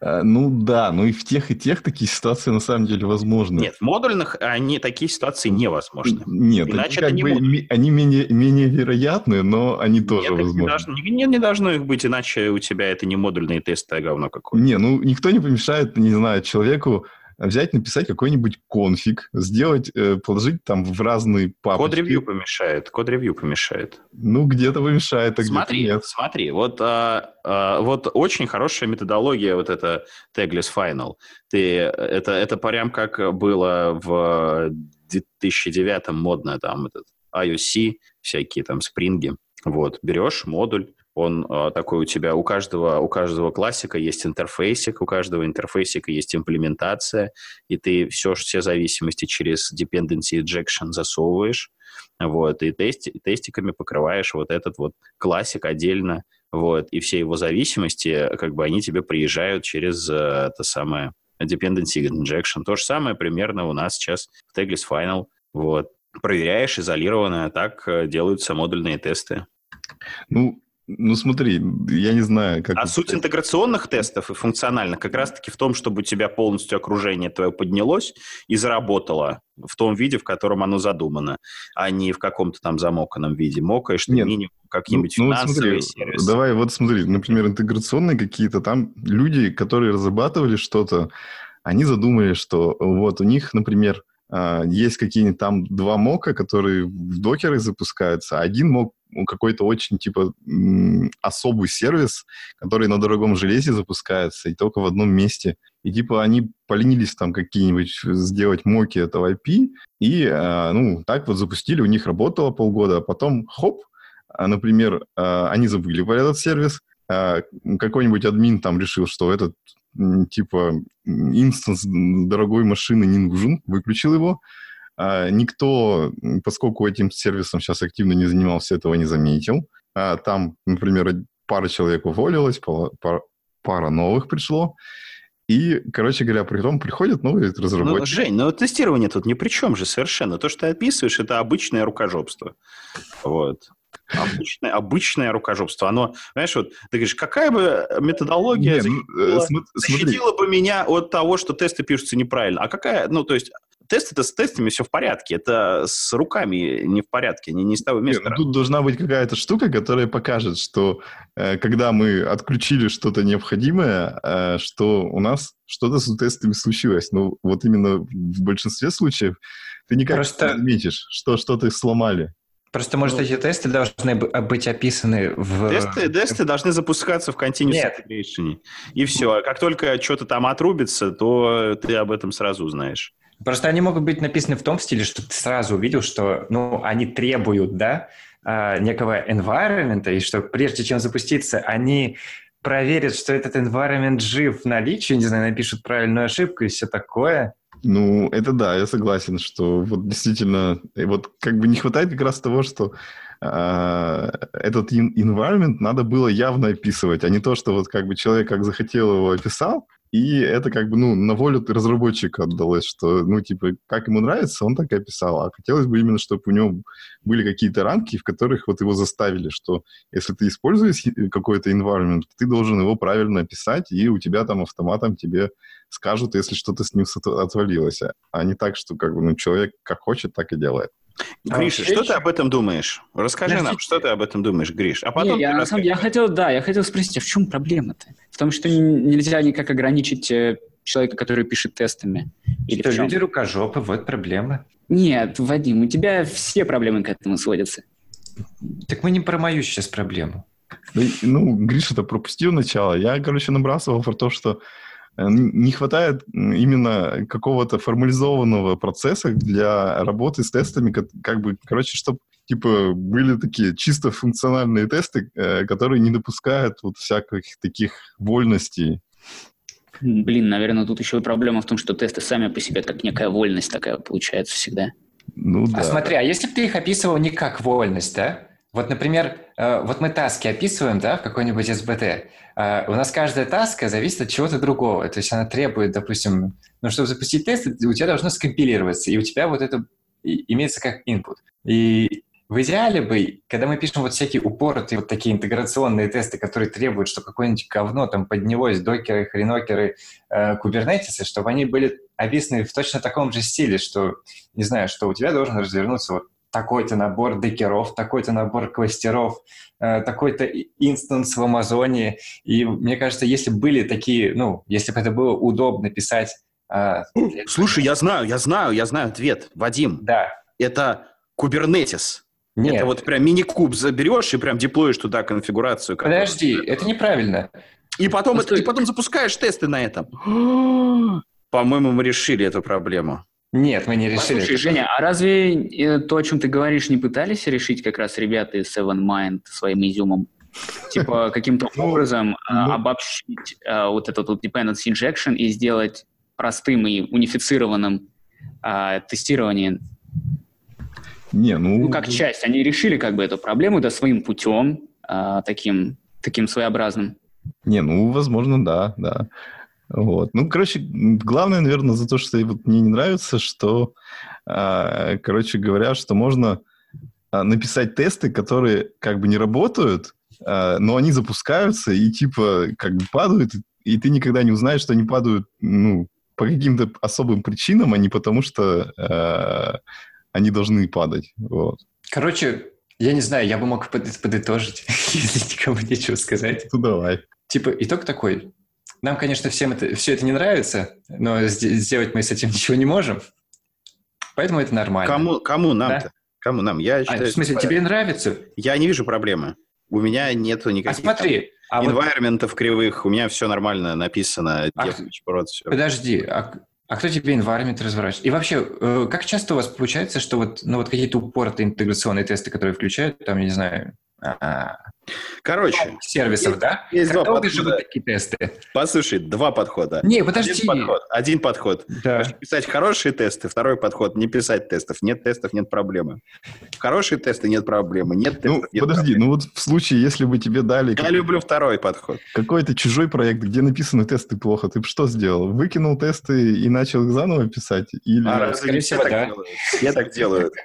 А, ну да, ну и в тех и тех такие ситуации на самом деле возможны. Нет, в модульных они такие ситуации невозможны. Нет, Иначе они, это не они менее, менее вероятны, но они тоже Нет, возможны. Не должно, не, не должно их быть, иначе у тебя это не модульные тесты, а говно какое-то. Не, ну никто не помешает, не знаю, человеку взять, написать какой-нибудь конфиг, сделать, э, положить там в разные папочки. Код-ревью помешает, код-ревью помешает. Ну, где-то помешает, а смотри, где-то нет. Смотри, вот, а, а, вот очень хорошая методология вот эта Tagless Final. Ты, это, это прям как было в 2009 модно там этот IOC, всякие там спринги. Вот, берешь модуль, он э, такой у тебя, у каждого, у каждого классика есть интерфейсик, у каждого интерфейсика есть имплементация, и ты все, все зависимости через dependency injection засовываешь, вот, и тести, тестиками покрываешь вот этот вот классик отдельно, вот, и все его зависимости, как бы они тебе приезжают через э, это самое dependency injection. То же самое примерно у нас сейчас в Tagless Final, вот, проверяешь изолированно, так э, делаются модульные тесты. Ну, Ну смотри, я не знаю, как... А суть интеграционных тестов и функциональных как раз-таки в том, чтобы у тебя полностью окружение твое поднялось и заработало в том виде, в котором оно задумано, а не в каком-то там замоканном виде. Мокаешь ты Нет. минимум какие-нибудь Ну, ну, вот финансовые смотри, сервисы. Давай, вот смотри, например, интеграционные какие-то, там люди, которые разрабатывали что-то, они задумали, что вот у них, например, а, есть какие-нибудь там два мока, которые в докеры запускаются, а один мок какой-то очень, типа, особый сервис, который на дорогом железе запускается, и только в одном месте. И, типа, они поленились там какие-нибудь сделать моки этого IP, и, а, ну, так вот запустили, у них работало полгода, а потом, хоп, а, например, а, они забыли про этот сервис, какой-нибудь админ там решил, что этот, типа, инстанс дорогой машины не нужен, выключил его. А, Никто, поскольку этим сервисом сейчас активно не занимался, этого не заметил. А, Там, например, пара человек уволилась, пара, пара новых пришло. И, короче говоря, при том приходят новые Ну, разработчики. Жень, ну тестирование тут ни при чем же совершенно. То, что ты описываешь, это обычное рукожопство. Вот. Обычное, обычное рукожопство. Оно, знаешь, вот ты говоришь, какая бы методология Не, ну, э, защитила, смотри, защитила бы меня от того, что тесты пишутся неправильно. А какая, ну, то есть, тесты-то с тестами все в порядке. Это с руками не в порядке, не, не с того места. ну, тут должна быть какая-то штука, которая покажет, что э, когда мы отключили что-то необходимое, э, что у нас что-то с тестами случилось. Ну, вот именно в большинстве случаев ты никак Просто- не заметишь, что что-то сломали. Просто, может, эти тесты должны б- быть описаны в... Тесты, тесты должны запускаться в Continuous Нет. Integration. И все. Как только что-то там отрубится, то ты об этом сразу узнаешь. Просто они могут быть написаны в том стиле, что ты сразу увидел, что ну, они требуют да, а, некого environment, и что прежде чем запуститься, они проверят, что этот environment жив в наличии, не знаю, напишут правильную ошибку и все такое. Ну, это да, я согласен, что вот действительно, вот как бы не хватает как раз того, что а, этот environment надо было явно описывать, а не то, что вот как бы человек как захотел его описал, и это как бы, ну, на волю разработчика отдалось, что, ну, типа, как ему нравится, он так и описал. А хотелось бы именно, чтобы у него были какие-то рамки, в которых вот его заставили, что если ты используешь э, какой-то environment, ты должен его правильно описать, и у тебя там автоматом тебе скажут, если что-то с ним отвалилось. А не так, что как бы, ну, человек как хочет, так и делает. А Гриша, вообще что ты об этом думаешь? Расскажи нам, Подождите. что ты об этом думаешь, Гриш. А потом Не, я, на самом деле, я хотел, да, я хотел спросить, а в чем проблема-то? В том, что нельзя никак ограничить э, человека, который пишет тестами? Или Что люди рукожопы, вот проблема. Нет, Вадим, у тебя все проблемы к этому сводятся. Так мы не про мою сейчас проблему. Ну, Гриша-то пропустил начало. Я, короче, набрасывал про то, что не хватает именно какого-то формализованного процесса для работы с тестами, как, как бы, короче, чтобы типа были такие чисто функциональные тесты, э, которые не допускают вот всяких таких вольностей. Блин, наверное, тут еще и проблема в том, что тесты сами по себе как некая вольность такая получается всегда. Ну да. А смотри, а если бы ты их описывал не как вольность, да? Вот, например, э, вот мы таски описываем, да, в какой-нибудь СБТ. Э, У нас каждая таска зависит от чего-то другого. То есть она требует, допустим, ну, чтобы запустить тест, у тебя должно скомпилироваться, и у тебя вот это имеется как input. И в идеале бы, когда мы пишем вот всякие упоротые вот такие интеграционные тесты, которые требуют, что какое-нибудь говно там поднялось, докеры, хренокеры, э, кубернетисы, чтобы они были описаны в точно таком же стиле, что, не знаю, что у тебя должен развернуться вот такой-то набор декеров, такой-то набор кластеров, э, такой-то инстанс в Амазоне. И мне кажется, если были такие, ну, если бы это было удобно писать... э, для- Слушай, я знаю, я знаю, я знаю ответ. Вадим, Да. это Kubernetes. Нет, Это вот прям мини-куб заберешь и прям деплоишь туда конфигурацию. которую- подожди, это неправильно. И потом, это, Постой. и потом запускаешь тесты на этом. По-моему, мы решили эту проблему. Нет, мы не решили. Слушай, Женя, а разве э, то, о чем ты говоришь, не пытались решить как раз ребята из Seven Mind своим изюмом? Типа каким-то Ну, образом а, ну. обобщить а, вот этот вот dependency injection и сделать простым и унифицированным тестирование, Не, ну... ну, как часть. Они решили как бы эту проблему, да, своим путем, а, таким, таким своеобразным. Не, ну, возможно, да, да. Вот. Ну, короче, главное, наверное, за то, что вот мне не нравится, что, а, короче говоря, что можно а, написать тесты, которые как бы не работают, а, но они запускаются и типа как бы падают, и ты никогда не узнаешь, что они падают, ну, по каким-то особым причинам, а не потому что э, они должны падать. Вот. Короче, я не знаю, я бы мог под- подытожить, если никому нечего сказать. Ну, давай. Типа, итог такой. Нам, конечно, всем это, все это не нравится, но сде- сделать мы с этим ничего не можем. Поэтому это нормально. Кому, кому нам-то? Да? Кому нам? Я А, считаю, в смысле, тебе нравится? Я не вижу проблемы. У меня нету А никаких смотри, а там, вот кривых. У меня все нормально написано. А прод, всё. подожди, а, а кто тебе environment разворачивает? И вообще, э, как часто у вас получается, что вот, ну, вот какие-то упоротые интеграционные тесты, которые включают, там, я не знаю, а, Короче, сервисов, Есть- да? есть Как два подхода. живут такие тесты? послушай, два подхода. Не, подожди. Один подход. Один подход. Да. Писать хорошие тесты. Второй подход. Не писать тестов. Нет тестов, нет проблемы. Хорошие тесты, нет проблемы. Нет Ну, тестов, нет подожди, проблемы. ну вот в случае, если бы тебе дали Я люблю второй подход. какой-то чужой проект, где написаны тесты плохо, ты бы что сделал? Выкинул тесты и начал их заново писать? Или... А Да, разве скорее всего, так да. так делают.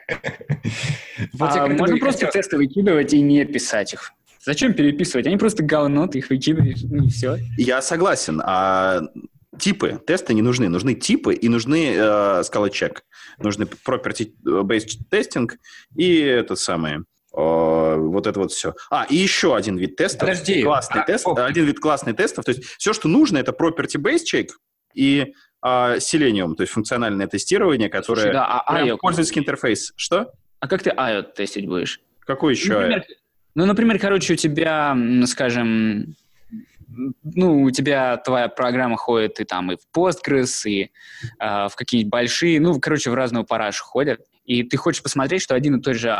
Вот я А к этому можно просто тесты выкидывать и не писать их. Зачем переписывать? Они просто говно, ты их выкидываешь, ну и все. Я согласен. А типы, тесты не нужны. Нужны типы и нужны э, скала check. Нужны property-based testing и это самое. э, вот это вот все. А, и еще один вид тестов. Подожди, Классный а, тест. о. Один вид классный тестов. То есть все, что нужно, это property-based check и а, Selenium, то есть функциональное тестирование, которое... Слушай, да, а прям IO пользовательский интерфейс. Что? А как ты IO тестить будешь? Какой еще? Например, ну, например, короче, у тебя, скажем, ну, у тебя твоя программа ходит и там и в Postgres, и а, в какие-нибудь большие, ну, короче, в разную парашу ходят, и ты хочешь посмотреть, что один и тот же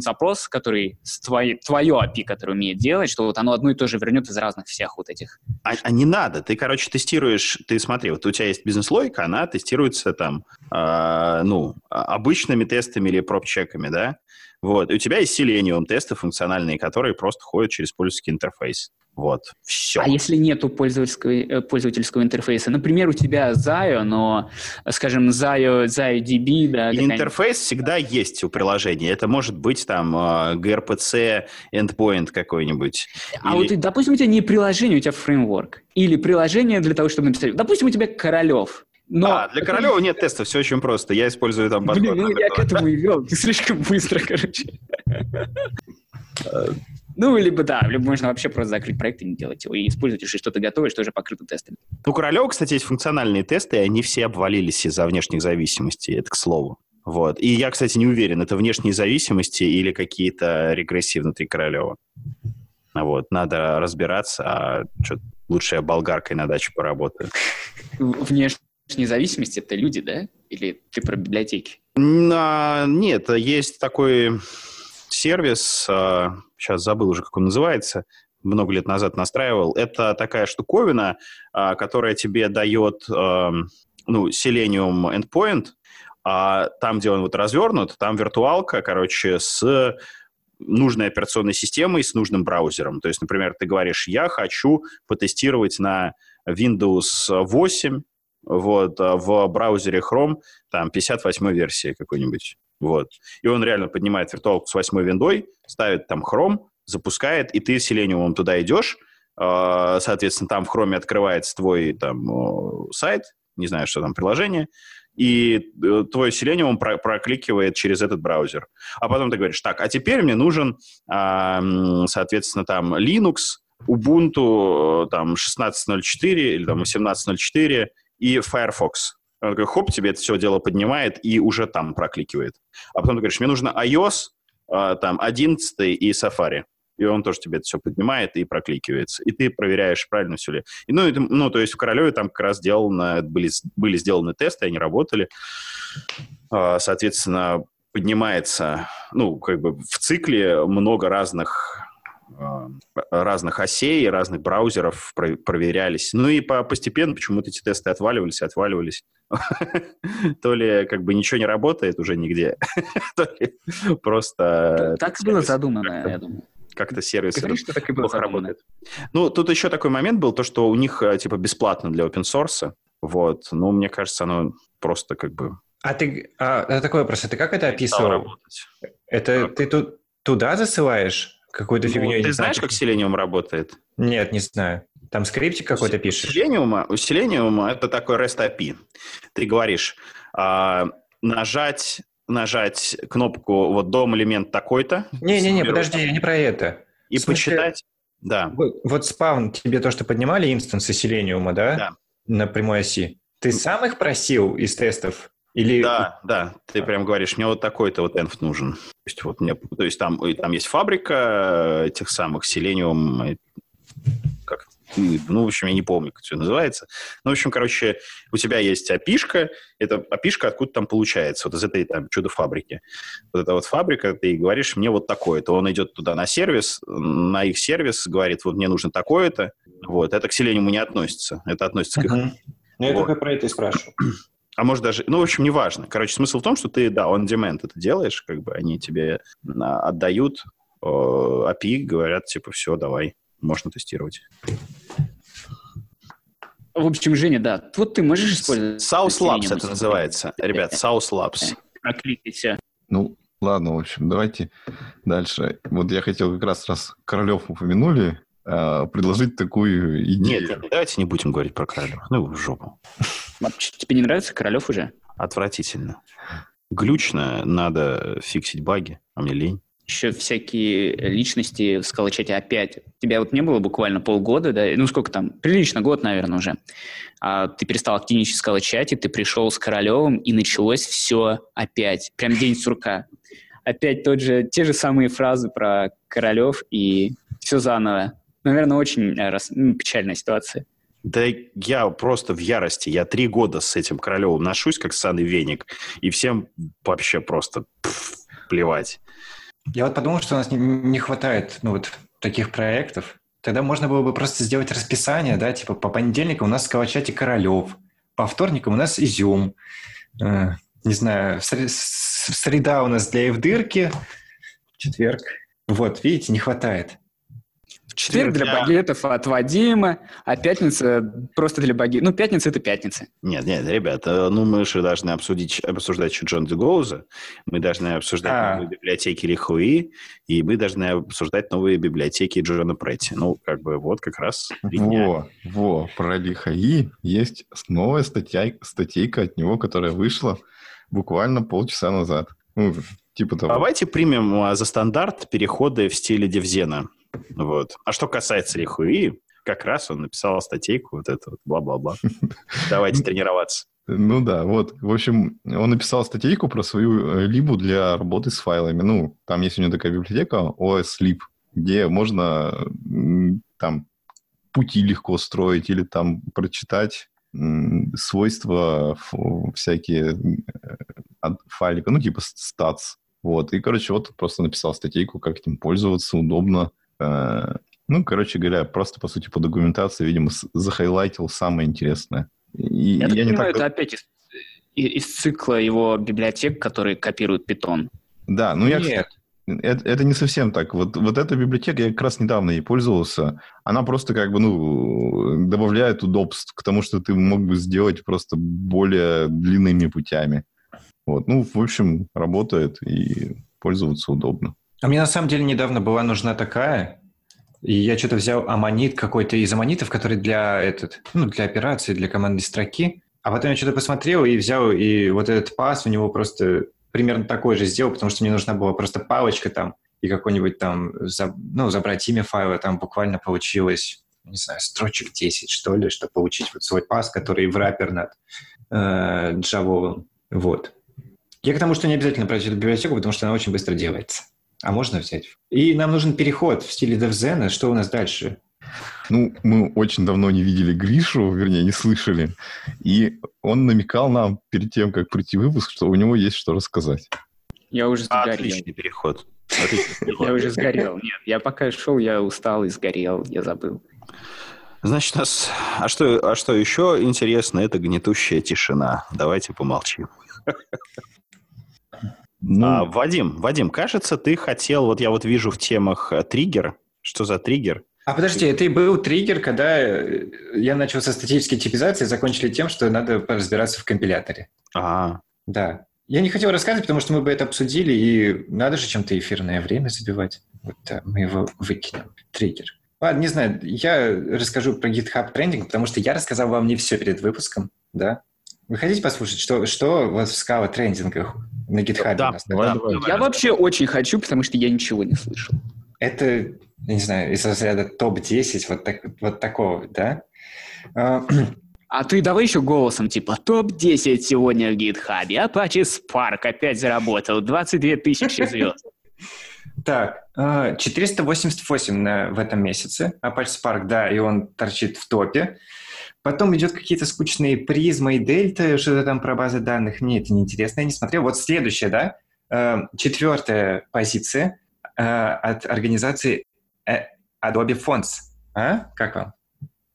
запрос, который с твоей, твое API, который умеет делать, что вот оно одно и то же вернет из разных всех вот этих. А, а не надо. Ты, короче, тестируешь... Ты смотри, вот у тебя есть бизнес-логика, она тестируется там, а, ну, а- обычными тестами или проб-чеками, да? Вот. И у тебя есть Selenium тесты функциональные, которые просто ходят через пользовательский интерфейс. Вот. Все. А если нету пользовательского, э, пользовательского интерфейса? Например, у тебя Zayo, но, скажем, Zayo, Zayo DB, да, интерфейс всегда есть у приложения. Это может быть там а, gRPC endpoint какой-нибудь. А Или- вот, допустим, у тебя не приложение, у тебя фреймворк. Или приложение для того, чтобы написать... Допустим, у тебя Королев. Но... А, для Королева нет тестов, все очень просто. Я использую там подход. Блин, я два. к этому и вел. Ты слишком быстро, короче. Ну, либо да, либо можно вообще просто закрыть проект и не делать его, и использовать уже что-то готовое, что уже покрыто тестами. У Королева, кстати, есть функциональные тесты, и они все обвалились из-за внешних зависимостей, это к слову. Вот. И я, кстати, не уверен, это внешние зависимости или какие-то регрессии внутри Королева. Вот. Надо разбираться, а что лучше я болгаркой на даче поработаю. Внешние зависимости — это люди, да? Или ты про библиотеки? На- Нет, есть такой сервис, а, сейчас забыл уже, как он называется, много лет назад настраивал. Это такая штуковина, а, которая тебе дает ам, ну, Selenium Endpoint, а там, где он вот развернут, там виртуалка, короче, с нужной операционной системой, с нужным браузером. То есть, например, ты говоришь, я хочу потестировать на Windows 8 вот, а, в браузере Chrome там 58 версии какой-нибудь. Вот. И он реально поднимает виртуалку с 8 виндой, ставит там Chrome, запускает, и ты Selenium туда идешь, э, соответственно, там в Chrome открывается твой там сайт, не знаю, что там, приложение, и э, твой Selenium про- прокликивает через этот браузер. А потом ты говоришь, так, а теперь мне нужен, а, соответственно, там Linux, Ubuntu э, там 16.04 или там 18.04 и Firefox. Он такой, хоп, тебе это все дело поднимает и уже там прокликивает. А потом ты говоришь, мне нужно iOS, а, там, 11 и Safari. И он тоже тебе это все поднимает и прокликивается. И ты проверяешь, правильно все ли. И, ну, это- ну, то есть в Королеве там как раз сделано, были, были сделаны тесты, они работали. А, Соответственно, поднимается, ну, как бы в цикле много разных разных осей, разных браузеров про- проверялись. Ну и по постепенно почему-то эти тесты отваливались, и отваливались. То ли как бы ничего не работает уже нигде, то ли просто... так и этот было задумано, как-то- я думаю. Как-то сервис так и было плохо работает. Ну, тут еще такой момент был, то, что у них э, типа бесплатно для open source. Вот. Ну, мне кажется, оно просто как бы А ты, а, такой вопрос, а ты как это описывал? Это Так. ты тут туда засылаешь какой-то Ну, фигней. ты не знаешь, знаю. как Selenium работает? Нет, не знаю. Там скриптик какой-то пишешь? Selenium, у Selenium это такой REST API. Ты говоришь, а, нажать, нажать кнопку вот дом элемент такой-то. Не-не-не, подожди, я не про это. И смысле- почитать. Да. Вот, вот спавн, тебе то, что поднимали инстансы Селениума, да? Да. На прямой оси. Ты сам их просил из тестов? Или... Да, да, ты прям говоришь, мне вот такой-то вот env нужен. То есть, вот мне, то есть там, и там есть фабрика этих самых Selenium, э, как, э, ну, в общем, я не помню, как все называется. Ну, в общем, короче, у тебя есть опишка, это опишка откуда там получается, вот из этой там чудо-фабрики. Вот эта вот фабрика, ты говоришь, мне вот такое-то. Он идет туда на сервис, на их сервис, говорит, вот мне нужно такое-то. Вот, это к Selenium не относится, это относится к их. Ну, я Вот. только про это и спрашиваю. А может даже, ну, в общем, неважно. Короче, смысл в том, что ты, да, on demand это делаешь, как бы они тебе а, отдают э, API, говорят, типа, все, давай, можно тестировать. В общем, Женя, да, вот ты можешь использовать... South Labs это называется. Ребят, South Labs. Прокликайте. Ну, ладно, в общем, давайте дальше. Вот я хотел как раз, раз Королев упомянули, э, предложить такую идею. нет, давайте не будем говорить про королев. Ну, в жопу. Тебе не нравится Королев уже? Отвратительно. Глючно, надо фиксить баги, а мне лень. Еще всякие личности в скалочате опять. Тебя вот не было буквально полгода, да? Ну, сколько там? Прилично, год, наверное, уже. А ты перестал активничать в скалочате, ты пришел с Королевым, и началось все опять. Прям день сурка. Опять тот же, те же самые фразы про Королев, и все заново. Наверное, очень э, м, печальная ситуация. Да я просто в ярости. Я три года с этим Королевым ношусь, как саный веник, и всем вообще просто пф, плевать. Я вот подумал, что у нас не, хватает ну, вот, таких проектов. Тогда можно было бы просто сделать расписание, да, типа по понедельникам у нас в Калачате Королев, по вторникам у нас Изюм, Э, не знаю, среда у нас для Евдырки, четверг. Вот, видите, не хватает. В четверг для багетов от Вадима, а пятница просто для багетов. Ну, пятница — это пятница. Нет, нет, ребята, ну мы же должны обсудить, обсуждать еще Джон Дегоуза, мы должны обсуждать А. новые библиотеки Лихуи, и мы должны обсуждать новые библиотеки Джона Претти. Ну, как бы вот как раз три дня. Во, во, про Лихаи есть новая статья, статейка от него, которая вышла буквально полчаса назад. Ну, типа того. Давайте примем а, за стандарт переходы в стиле Девзена. Вот. А что касается Лихуи, как раз он написал статейку, вот вот, бла-бла-бла. Давайте тренироваться. Ну да, вот. В общем, он написал статейку про свою э, либу для работы с файлами. Ну, там есть у него такая библиотека OSLib, где можно там пути легко строить или там прочитать свойства всякие э, от файлика, ну, типа статс. Вот. И, короче, вот просто написал статейку, как этим пользоваться, удобно. Э, Ну, короче говоря, просто, по сути, по документации, видимо, захайлайтил самое интересное. И Я, так не понимаю, так это опять из, из цикла его библиотек, которые копируют питон. Да, ну я, Нет. это, это не совсем так. Вот, вот эта библиотека, я как раз недавно ей пользовался, она просто как бы, ну, добавляет удобств к тому, что ты мог бы сделать просто более длинными путями. Вот, ну, в общем, работает и пользоваться удобно. А мне на самом деле недавно была нужна такая, и я что-то взял аммонит какой-то из аммонитов, который для, этот, ну, для операции, для командной строки. А потом я что-то посмотрел и взял, и вот этот пас у него просто примерно такой же сделал, потому что мне нужна была просто палочка там и какой-нибудь там, ну, забрать имя файла, там буквально получилось, не знаю, строчек 10, что ли, чтобы получить вот свой пас, который в раппер над э, джавовым. Вот. Я к тому, что не обязательно брать эту библиотеку, потому что она очень быстро делается. А можно взять. И нам нужен переход в стиле DevZen. Что у нас дальше? Ну, мы очень давно не видели Гришу, вернее, не слышали. И он намекал нам перед тем, как прийти в выпуск, что у него есть что рассказать. Я уже сгорел. Отличный переход. Отличный переход. Я уже сгорел. Нет, я пока шел, я устал и сгорел, я забыл. Значит, нас... А что, а что еще интересно, это гнетущая тишина. Давайте помолчим. Ну, А, Вадим, Вадим, кажется, ты хотел... Вот я вот вижу в темах э, триггер. Что за триггер? А подожди, это и был триггер, когда э, я начал со статической типизации, закончили тем, что надо разбираться в компиляторе. А, Да. Я не хотел рассказывать, потому что мы бы это обсудили, и надо же чем-то эфирное время забивать. Вот да, мы его выкинем. Триггер. Ладно, не знаю, я расскажу про GitHub трендинг, потому что я рассказал вам не все перед выпуском, да? Вы хотите послушать, что, что вот в Scala трендингах на GitHub Да, у нас? Давай, Да, давай. давай. Я вообще очень хочу, потому что я ничего не слышал. Это, я не знаю, из разряда топ-10 вот, так, вот такого, да? А, А ты давай еще голосом, типа, топ-10 сегодня в GitHub. Apache Spark опять заработал. 22 тысячи звезд. Так, а, 488 на, в этом месяце. Apache Spark, да, и он торчит в топе. Потом идет какие-то скучные призмы и дельта, что-то там про базы данных. Мне это неинтересно, я не смотрел. Вот следующее, да, а, четвертая позиция а, от организации э, Adobe Fonts. А? Как вам?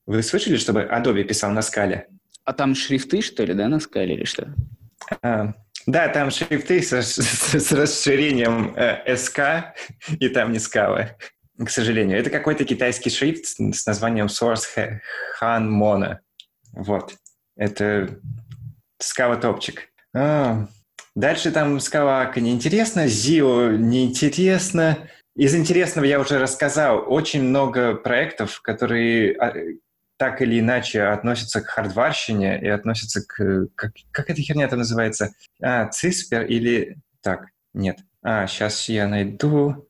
Вы слышали, чтобы Adobe писал на скале? А там шрифты, что ли, да, на скале или что? А, да, там шрифты с, рас- с расширением э, SK, и там не скала, к сожалению. Это какой-то китайский шрифт с, названием Source Han Mono. Вот. Это скала топчик. А, дальше там скала Ака неинтересно, Зио неинтересно. Из интересного я уже рассказал. Очень много проектов, которые а, так или иначе относятся к хардварщине и относятся к... Как, как эта херня там называется? А, Циспер или... Так, нет. А, сейчас я найду...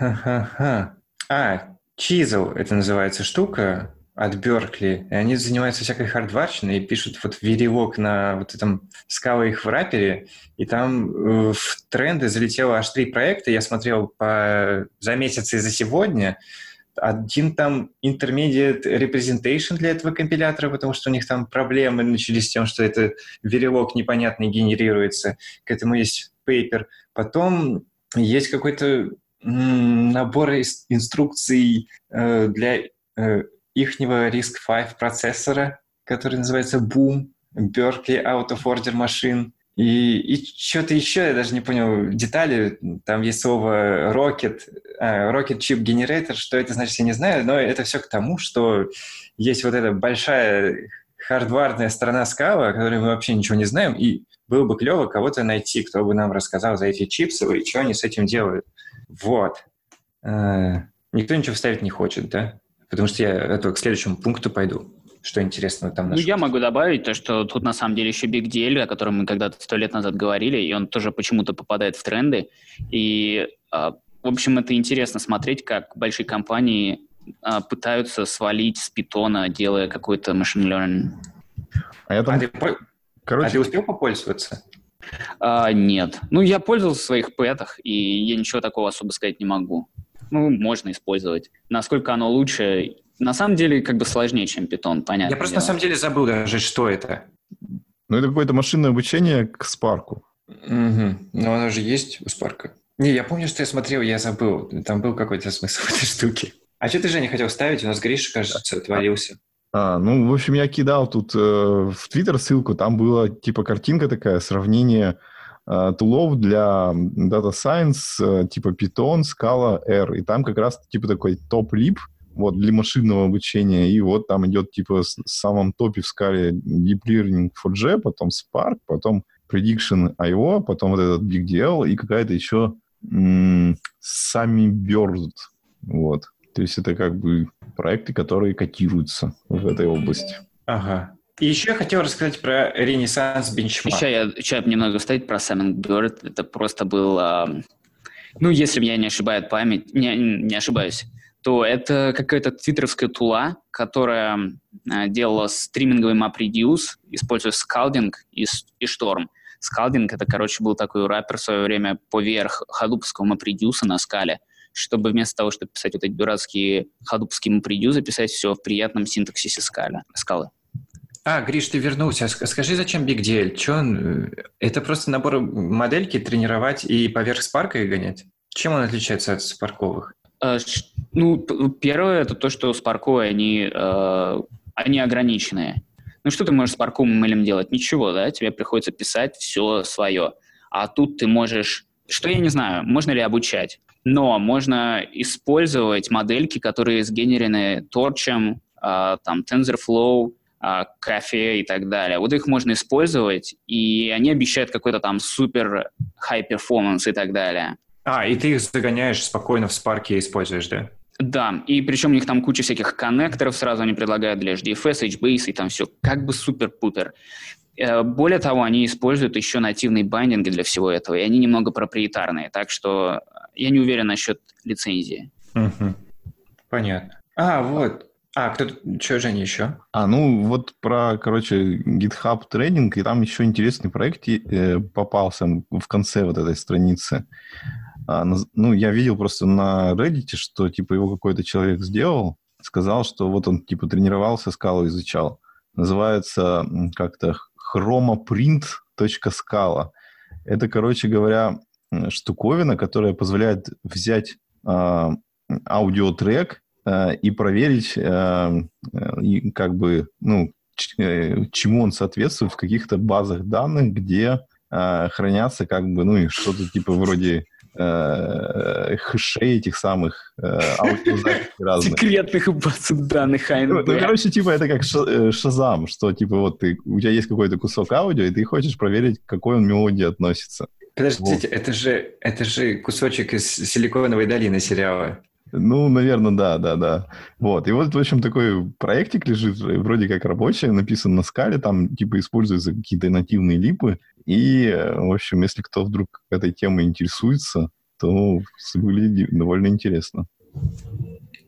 Ха-ха-ха. А, Чизл это называется штука от Беркли. И они занимаются всякой хардварщиной и пишут вот веревок на вот этом скала их в рапере. И там э, в тренды залетело аж три проекта. Я смотрел по... за месяц и за сегодня. Один там intermediate representation для этого компилятора, потому что у них там проблемы начались с тем, что это веревок непонятный генерируется. К этому есть пейпер. Потом есть какой-то набор инструкций э, для э, ихнего RISC-V процессора, который называется Boom, Berkeley Out of Order Machine. И, и что-то еще, я даже не понял детали. Там есть слово Rocket, а, Rocket Chip Generator. Что это значит, я не знаю, но это все к тому, что есть вот эта большая хардварная сторона скала, о которой мы вообще ничего не знаем, и было бы клево кого-то найти, кто бы нам рассказал за эти чипсы и что они с этим делают. Вот. Э, Никто ничего вставить не хочет, да? Потому что я это, к следующему пункту пойду. Что интересного там Ну, нашел. я могу добавить то, что тут на самом деле еще Big Deal, о котором мы когда-то сто лет назад говорили, и он тоже почему-то попадает в тренды. И, а, в общем, это интересно смотреть, как большие компании а, пытаются свалить с питона, делая какой-то machine learning. А я А там, ты, по- а короче, ты успел попользоваться? А, нет. Ну, я пользовался в своих пэтах, и я ничего такого особо сказать не могу. Ну, можно использовать. Насколько оно лучше, на самом деле, как бы сложнее, чем питон, понятно. Я просто на самом деле забыл даже, что это. ну это какое-то машинное обучение к Спарку. Угу. Но оно же есть у Спарка. Не, я помню, что я смотрел, я забыл. Там был какой-то смысл в этой штуке. А что ты, Женя, хотел ставить? У нас Гриша, кажется, отвалился. А, ну, в общем, я кидал тут э, в Твиттер ссылку, там была типа картинка такая, сравнение э, тулов для Data Science, э, типа Python, Scala, R, и там как раз типа такой топ-лип, вот, для машинного обучения, и вот там идет типа в самом топе в скале Deep Learning 4G, потом Spark, потом Prediction IO, потом вот этот Big DL и какая-то еще Sami Bird, вот. То есть это как бы проекты, которые котируются в этой области. Ага. И еще я хотел рассказать про Ренессанс Бенчмарк. Еще я, еще немного вставить про Bird. Это просто был... а, ну, если меня не ошибает память, не, не ошибаюсь, то это какая-то твиттеровская тула, которая а, делала стриминговый MapReduce, используя скалдинг и, и Storm. Скалдинг — это, короче, был такой раппер в свое время поверх хадуповского MapReduce на скале, чтобы вместо того, чтобы писать вот эти дурацкие хадуповские MapReduce, писать все в приятном синтаксисе скале, скалы. А, Гриш, ты вернулся. Ск- Скажи, зачем Big Deal? Че он? э, Это просто набор модельки тренировать и поверх спарка их гонять? Чем он отличается от спарковых? Э, Ну, первое, это то, что с парковой они, э, они ограниченные. Ну, что ты можешь с парковым ML делать? Ничего, да? Тебе приходится писать все свое. А тут ты можешь... Что я не знаю, можно ли обучать? Но можно использовать модельки, которые сгенерены торчем, а, там, TensorFlow, а, Cafe и так далее. Вот их можно использовать, и они обещают какой-то там супер high performance и так далее. А, и ты их загоняешь спокойно в Spark и используешь, да? Да, и причем у них там куча всяких коннекторов сразу они предлагают для HDFS, HBase и там все как бы супер-пупер. Э, более того, они используют еще нативные байдинги для всего этого, и они немного проприетарные, так что я не уверен насчет лицензии. Угу. Понятно. А, вот. А, кто что, Женя, еще? А, ну вот про, короче, GitHub трейдинг, и там еще интересный проект э, попался в конце вот этой страницы. А, ну, я видел просто на Reddit, что, типа, его какой-то человек сделал, сказал, что вот он, типа, скалу изучал. Называется как-то chromaprint.scala. Это, короче говоря, штуковина, которая позволяет взять э, аудиотрек э, и проверить, э, и как бы, ну, э, чему он соответствует в каких-то базах данных, где э, хранятся как бы, ну, что-то типа вроде э, хэшей этих самых э, разных. Секретных баз данных АНБ. Ну, ну, короче, типа это как э, шазам, что типа вот ты, у тебя есть какой-то кусок аудио, и ты хочешь проверить, к какой он мелодии относится. Подождите, вот. это, же, это же кусочек из «Силиконовой долины» сериала. Ну, наверное, да, да, да. Вот. И вот, в общем, такой проектик лежит, вроде как рабочий, написан на скале, там, типа, используются какие-то нативные липы. И, в общем, если кто вдруг этой темой интересуется, то выглядит довольно интересно.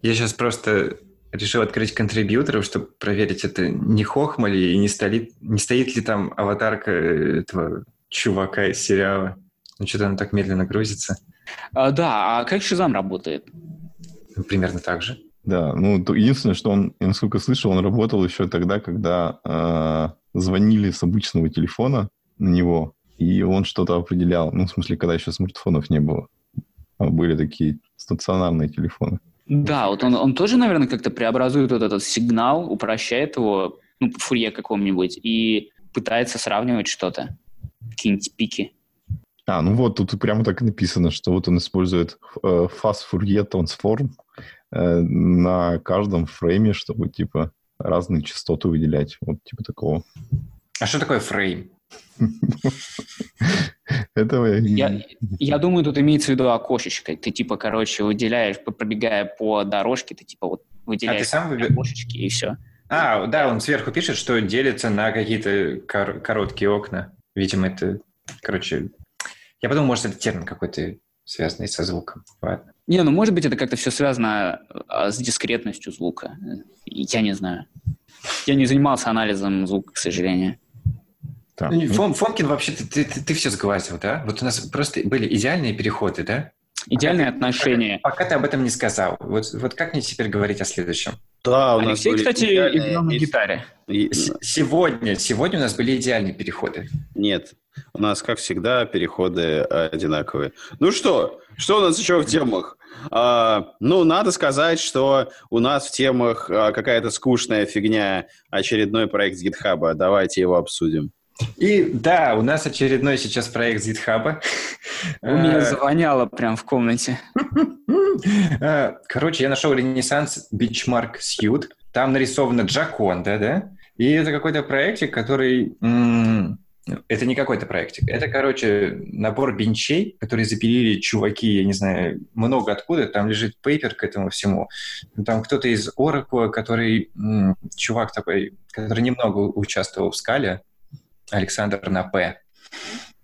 Я сейчас просто решил открыть контрибьюторов, чтобы проверить, это не хохмали и не, стоит, не стоит ли там аватарка этого чувака из сериала. Ну, что-то он так медленно грузится. А, да, а как Шизам работает? Ну, примерно так же. Да, ну, то единственное, что он, насколько слышал, он работал еще тогда, когда э, звонили с обычного телефона на него, и он что-то определял. Ну, в смысле, когда еще смартфонов не было. А были такие стационарные телефоны. Да, вот он, он тоже, наверное, как-то преобразует вот этот сигнал, упрощает его, ну, по фурье каком-нибудь, и пытается сравнивать что-то, какие-нибудь пики. А, ну вот, тут прямо так и написано, что вот он использует э, fast Fourier transform э, на каждом фрейме, чтобы, типа, разные частоты выделять. Вот, типа такого. А что такое фрейм? Этого я... Я думаю, тут имеется в виду окошечко. Ты, типа, короче, выделяешь, пробегая по дорожке, ты, типа, вот выделяешь а ты сам выб... окошечки, и все. А, да, он сверху пишет, что делится на какие-то кор- короткие окна. Видимо, это, короче, я подумал, может, это термин какой-то связанный со звуком. Ладно. Не, ну, может быть, это как-то все связано а, с дискретностью звука. Я не знаю. Я не занимался анализом звука, к сожалению. Да. Ну, Фом, Фомкин, вообще, ты, ты, ты, ты все сглазил, да? Вот у нас просто были идеальные переходы, да? Идеальные пока, отношения. Пока, пока ты об этом не сказал. Вот, вот как мне теперь говорить о следующем? Да, у Алексей, нас кстати, играл на гитаре. И... Сегодня, сегодня у нас были идеальные переходы. Нет, у нас, как всегда, переходы одинаковые. Ну что, что у нас еще в темах? А, ну, надо сказать, что у нас в темах а, какая-то скучная фигня, очередной проект с GitHub. Давайте его обсудим. И да, у нас очередной сейчас проект GitHub. У меня э, завоняло прям в комнате. Э, короче, я нашел Renaissance Benchmark Suite. Там нарисована Джаконда, да? И это какой-то проектик, который это не какой-то проектик. Это, короче, набор бенчей, которые запилили чуваки, я не знаю, много откуда. Там лежит пейпер к этому всему. Там кто-то из Oracle, который, чувак такой, который немного участвовал в скале, Александр на П.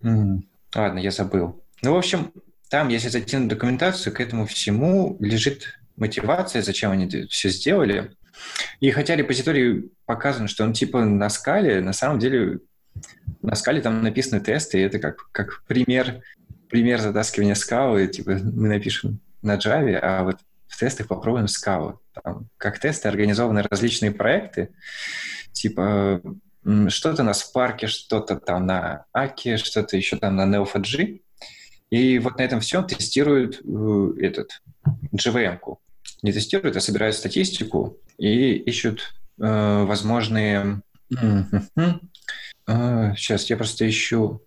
Ладно, я забыл. Ну, в общем, там, если зайти на документацию, к этому всему лежит мотивация, зачем они все сделали. И хотя репозиторий показан, что он типа на скале, на самом деле на скале там написаны тесты, и это как, как пример, пример затаскивания скалы. Типа мы напишем на Java, а вот в тестах попробуем скалу. Там, как тесты организованы различные проекты, типа что-то на Spark, что-то там на Аке, что-то еще там на Neo4j. И вот на этом всем тестируют э, этот JVM-ку. Не тестируют, а собирают статистику и ищут э, возможные сейчас я просто ищу...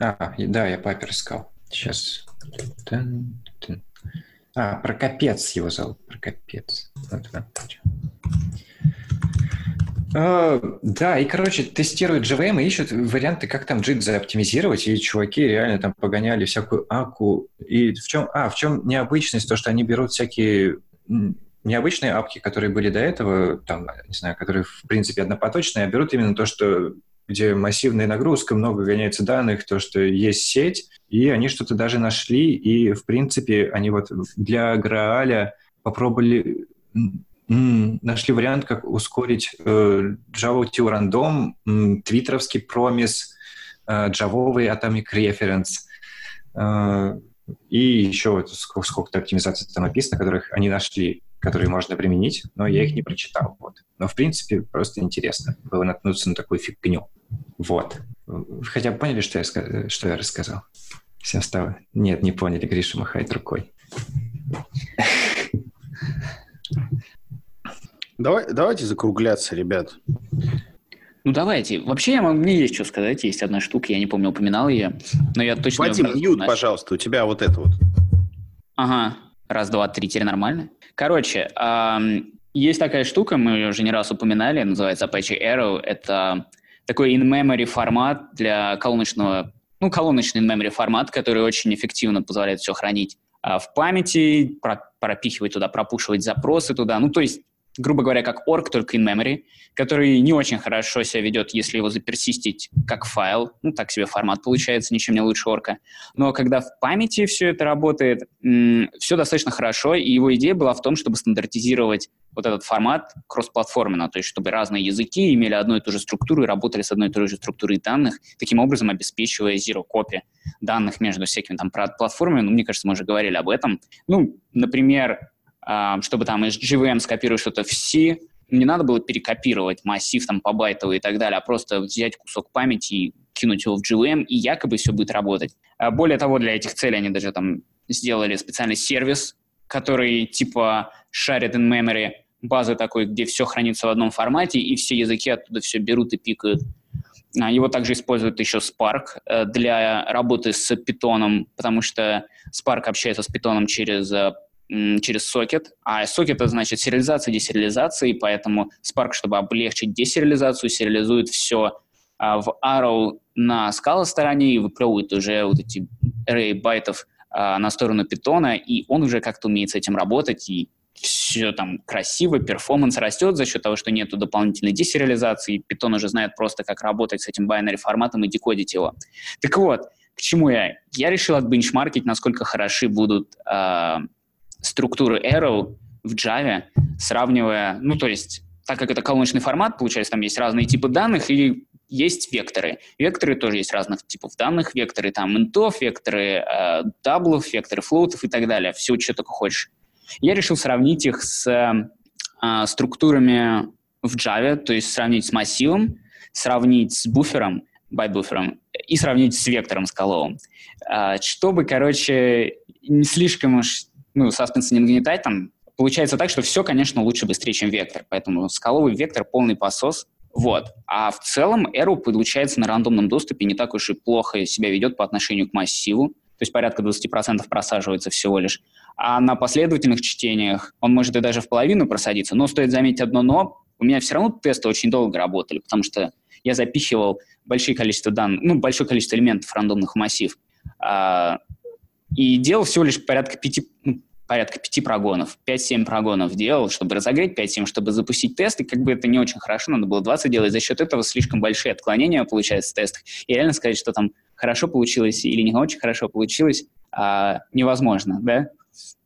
А, да, я папер искал. Сейчас. А, Прокопец его зовут. Прокопец. Вот, вот. А, да, и, короче, тестируют JVM и ищут варианты, как там JIT заоптимизировать, и чуваки реально там погоняли всякую аку. И в чем, а, в чем необычность, то, что они берут всякие необычные апки, которые были до этого, там, не знаю, которые, в принципе, однопоточные, а берут именно то, что где массивная нагрузка, много гоняется данных, то, что есть сеть, и они что-то даже нашли, и, в принципе, они вот для Грааля попробовали нашли вариант, как ускорить э, Java to Random, твиттеровский промис, э, джавовый Atomic Reference, э, и еще вот сколько-то оптимизаций там написано, которых они нашли, которые можно применить, но я их не прочитал. Вот. Но, в принципе, просто интересно было наткнуться на такую фигню. Вот. Хотя бы поняли, что я, что я рассказал? Всем стало? Нет, не поняли. Гриша махает рукой. Давай, давайте закругляться, ребят. Ну, давайте. Вообще, я, мне есть что сказать. Есть одна штука, я не помню, упоминал ее, но я точно... Вадим, мьют, значит... пожалуйста, у тебя вот это вот. Ага. Раз, два, три, теперь нормально. Короче, эм, есть такая штука, мы ее уже не раз упоминали, называется Apache Arrow. Это такой in-memory формат для колоночного, ну, колоночный in-memory формат, который очень эффективно позволяет все хранить а, в памяти, пропихивать туда, пропушивать запросы туда. Ну, то есть грубо говоря, как org, только in-memory, который не очень хорошо себя ведет, если его заперсистить как файл. Ну, так себе формат получается, ничем не лучше орка. Но когда в памяти все это работает, все достаточно хорошо, и его идея была в том, чтобы стандартизировать вот этот формат кроссплатформенно, то есть чтобы разные языки имели одну и ту же структуру и работали с одной и той же структурой данных, таким образом обеспечивая zero copy данных между всякими там платформами. Ну, мне кажется, мы уже говорили об этом. Ну, например, чтобы там из GVM скопировать что-то в C, не надо было перекопировать массив там по байтовый и так далее, а просто взять кусок памяти и кинуть его в GVM, и якобы все будет работать. А более того, для этих целей они даже там сделали специальный сервис, который типа шарит in memory базы такой, где все хранится в одном формате, и все языки оттуда все берут и пикают. А, его также используют еще Spark э, для работы с Python, потому что Spark общается с Python через э, через сокет, а сокет это значит сериализация, десериализация, и поэтому Spark, чтобы облегчить десериализацию, сериализует все а, в Arrow на скала стороне и выплевывает уже вот эти array байтов а, на сторону питона, и он уже как-то умеет с этим работать, и все там красиво, performance растет за счет того, что нету дополнительной десериализации, питон уже знает просто, как работать с этим binary форматом и декодить его. Так вот, к чему я? Я решил отбенчмаркить, насколько хороши будут э, структуры Arrow в Java, сравнивая, ну, то есть, так как это колоночный формат, получается, там есть разные типы данных и есть векторы. Векторы тоже есть разных типов данных. Векторы там интов, векторы э, даблов, векторы флоутов и так далее. Все, что только хочешь. Я решил сравнить их с э, структурами в Java, то есть сравнить с массивом, сравнить с буфером, байт-буфером и сравнить с вектором скаловым. Э, чтобы, короче, не слишком уж ну, саспенса не нагнетать, там получается так, что все, конечно, лучше быстрее, чем вектор. Поэтому скаловый вектор полный посос. Вот. А в целом Arrow получается на рандомном доступе не так уж и плохо себя ведет по отношению к массиву. То есть порядка 20% просаживается всего лишь. А на последовательных чтениях он может и даже в половину просадиться. Но стоит заметить одно но. У меня все равно тесты очень долго работали, потому что я запихивал большое количество данных, ну, большое количество элементов рандомных в массив. А, и делал всего лишь порядка пяти, ну, порядка пяти прогонов, 5-7 прогонов делал, чтобы разогреть 5-7, чтобы запустить тест, и как бы это не очень хорошо, надо было 20 делать, за счет этого слишком большие отклонения получаются в тестах, и реально сказать, что там хорошо получилось или не очень хорошо получилось, а, невозможно, да,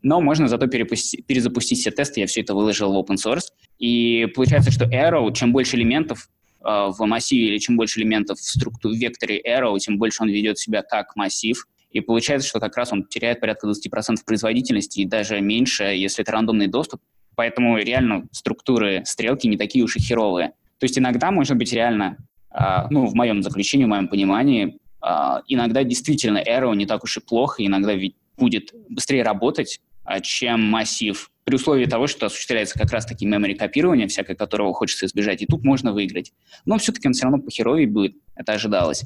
но можно зато перезапустить все тесты, я все это выложил в open source, и получается, что Arrow, чем больше элементов э, в массиве или чем больше элементов в структуре в векторе Arrow, тем больше он ведет себя как массив, и получается, что как раз он теряет порядка 20% производительности и даже меньше, если это рандомный доступ. Поэтому реально структуры стрелки не такие уж и херовые. То есть иногда, может быть, реально, э, ну, в моем заключении, в моем понимании, э, иногда действительно Arrow не так уж и плохо, иногда ведь будет быстрее работать, а, чем массив, при условии того, что осуществляется как раз-таки memory копирование, всякое которого хочется избежать, и тут можно выиграть. Но все-таки он все равно похеровее будет, это ожидалось.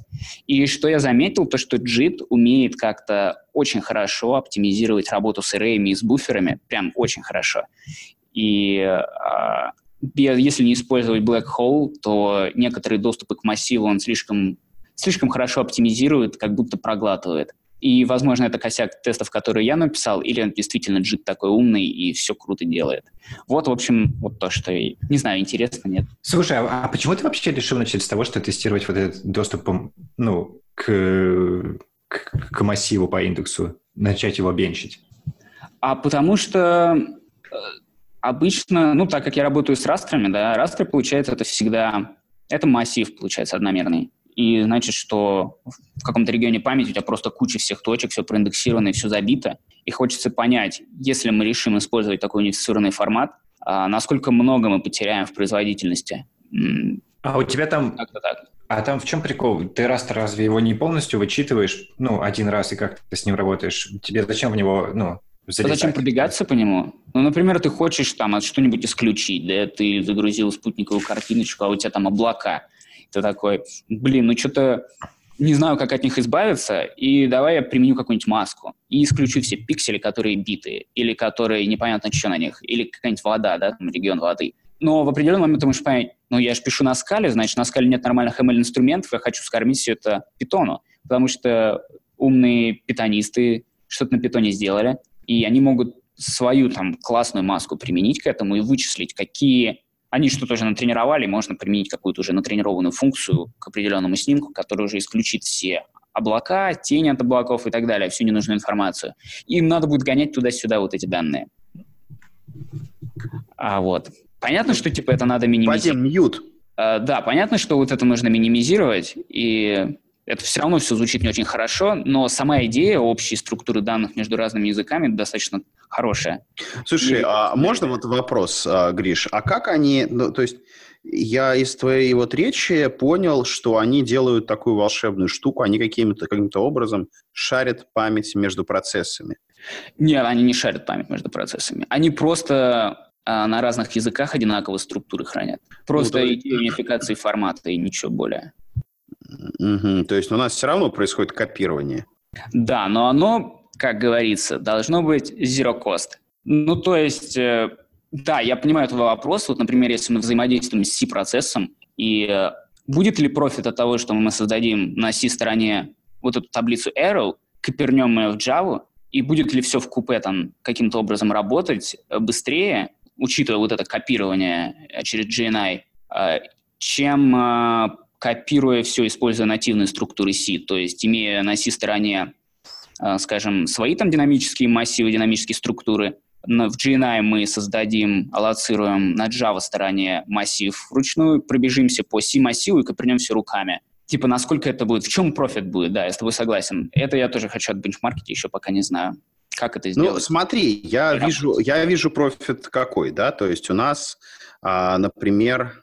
И что я заметил, то что JIT умеет как-то очень хорошо оптимизировать работу с array и с буферами, прям очень хорошо. И э, если не использовать Black Hole, то некоторые доступы к массиву он слишком, слишком хорошо оптимизирует, как будто проглатывает. И, возможно, это косяк тестов, которые я написал, или он действительно джит такой умный и все круто делает. Вот, в общем, вот то, что, не знаю, интересно, нет. Слушай, а, а почему ты вообще решил начать с того, что тестировать вот этот доступ, ну, к, к, к массиву по индексу, начать его бенчить? А потому что э, обычно, ну, так как я работаю с растрами, да, растры, получается, это всегда, это массив, получается, одномерный. И значит, что в каком-то регионе памяти у тебя просто куча всех точек, все проиндексировано и все забито. И хочется понять, если мы решим использовать такой унифицированный формат, а, насколько много мы потеряем в производительности. А у тебя там... так так. А там в чем прикол? Ты раз разве его не полностью вычитываешь, ну, один раз и как ты с ним работаешь? Тебе зачем в него, ну, залезать? А зачем пробегаться по нему? Ну, например, ты хочешь там что-нибудь исключить, да, ты загрузил спутниковую картиночку, а у тебя там облака ты такой, блин, ну что-то не знаю, как от них избавиться, и давай я применю какую-нибудь маску и исключу все пиксели, которые битые, или которые непонятно что на них, или какая-нибудь вода, да, там регион воды. Но в определенный момент ты можешь понять, ну я же пишу на скале, значит, на скале нет нормальных ML-инструментов, я хочу скормить все это питону, потому что умные питонисты что-то на питоне сделали, и они могут свою там классную маску применить к этому и вычислить, какие они что-то уже натренировали, можно применить какую-то уже натренированную функцию к определенному снимку, который уже исключит все облака, тени от облаков и так далее, всю ненужную информацию. Им надо будет гонять туда-сюда вот эти данные. А вот. Понятно, что типа это надо минимизировать. Вадим, мьют. А, да, понятно, что вот это нужно минимизировать, и это все равно все звучит не очень хорошо, но сама идея общей структуры данных между разными языками достаточно хорошая. Слушай, И... а можно вот вопрос, а, Гриш, а как они, ну, то есть я из твоей вот речи понял, что они делают такую волшебную штуку, они каким-то каким образом шарят память между процессами. Нет, они не шарят память между процессами. Они просто а, на разных языках одинаковые структуры хранят. Просто ну, идея унификации формата и ничего более. Угу. То есть у нас все равно происходит копирование. Да, но оно, как говорится, должно быть zero cost. Ну, то есть, э, да, я понимаю твой вопрос. Вот, например, если мы взаимодействуем с C-процессом, и э, будет ли профит от того, что мы создадим на C-стороне вот эту таблицу arrow, копернем ее в Java, и будет ли все в купе там каким-то образом работать э, быстрее, учитывая вот это копирование через GNI, чем копируя все, используя нативные структуры C, то есть имея на C-стороне, э, скажем, свои там динамические массивы, динамические структуры, в GNI мы создадим, аллоцируем на Java стороне массив вручную, пробежимся по C-массиву и копринем все руками. Типа, насколько это будет, в чем профит будет, да, я с тобой согласен. Это я тоже хочу отбенчмаркить, еще пока не знаю. Как это ну, сделать? Ну, смотри, я вижу, я вижу профит какой, да, то есть у нас, а, например,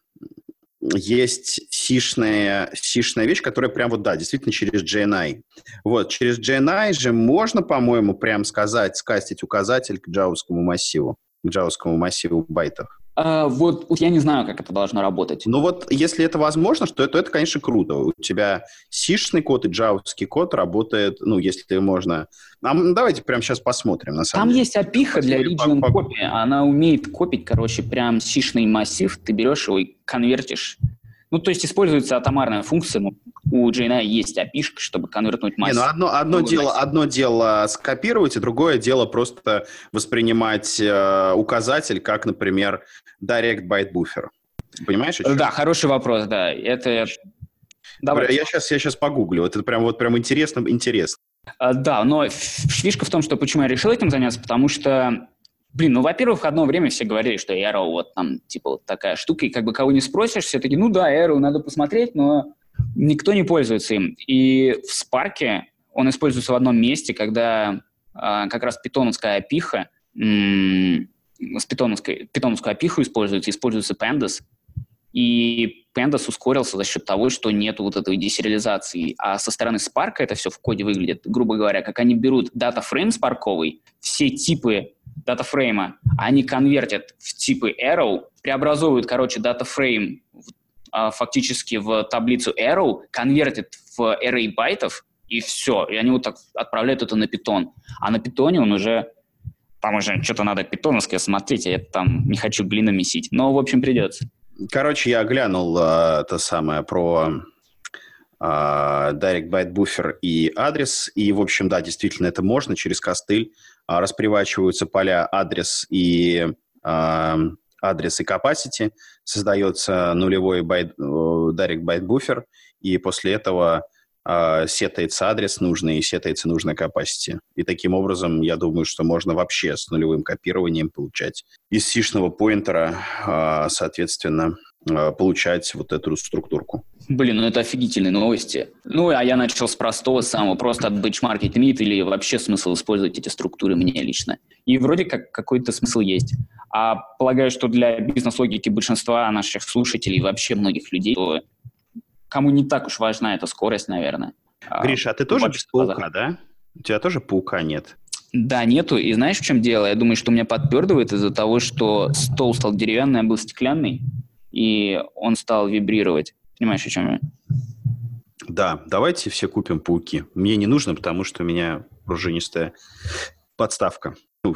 есть сишная, сишная вещь, которая прям вот, да, действительно через JNI. Вот, через JNI же можно, по-моему, прям сказать, скастить указатель к джавовскому массиву, к джавовскому массиву байтов. Вот, вот я не знаю, как это должно работать. Ну вот, если это возможно, то, то это, конечно, круто. У тебя сишный код и джавовский код работает, ну, если можно. А, давайте прямо сейчас посмотрим, на самом Там деле. есть опиха для region copy. Она умеет копить, короче, прям сишный массив. Ты берешь его и конвертишь ну, то есть используется атомарная функция, ну, у JNI есть API, чтобы конвертнуть массу. Не, ну одно, одно, дело, одно дело скопировать, и другое дело просто воспринимать э, указатель, как, например, Direct Byte Buffer. Понимаешь? Да, хороший вопрос, да. Это... Давай. Я сейчас, я сейчас погуглю. Это прям, вот прям интересно, интересно. А, да, но фишка в том, что почему я решил этим заняться, потому что Блин, ну, во-первых, в одно время все говорили, что Arrow вот там, типа, вот такая штука, и как бы кого не спросишь, все таки ну да, Arrow надо посмотреть, но никто не пользуется им. И в Spark он используется в одном месте, когда а, как раз питоновская опиха, с питоновской, питоновскую апиху используется, используется Pandas, и Pandas ускорился за счет того, что нет вот этой десериализации. А со стороны Spark это все в коде выглядит, грубо говоря, как они берут датафрейм спарковый, все типы датафрейма, они конвертят в типы Arrow, преобразовывают, короче, датафрейм а, фактически в таблицу Arrow, конвертят в array байтов, и все. И они вот так отправляют это на питон. А на питоне он уже там уже что-то надо питоновское смотреть, а я там не хочу глину месить. Но, в общем, придется. Короче, я глянул а, то самое про а, Direct Byte Buffer и адрес. И, в общем, да, действительно, это можно через костыль. А, распривачиваются поля адрес и а, адрес и capacity, создается нулевой байт, Direct Byte Buffer, и после этого э, сетается адрес нужный и сетается нужная capacity. И таким образом, я думаю, что можно вообще с нулевым копированием получать из сишного поинтера, э, соответственно, получать вот эту структурку. Блин, ну это офигительные новости. Ну, а я начал с простого самого, просто от бенчмаркить мид или вообще смысл использовать эти структуры мне лично. И вроде как какой-то смысл есть. А полагаю, что для бизнес-логики большинства наших слушателей, вообще многих людей, то кому не так уж важна эта скорость, наверное. А, Гриша, а ты тоже без паука, да? У тебя тоже паука нет? Да, нету. И знаешь, в чем дело? Я думаю, что у меня подпердывает из-за того, что стол стал деревянный, а был стеклянный, и он стал вибрировать. Понимаешь, о чем я? Да, давайте все купим пауки. Мне не нужно, потому что у меня пружинистая подставка. Ну,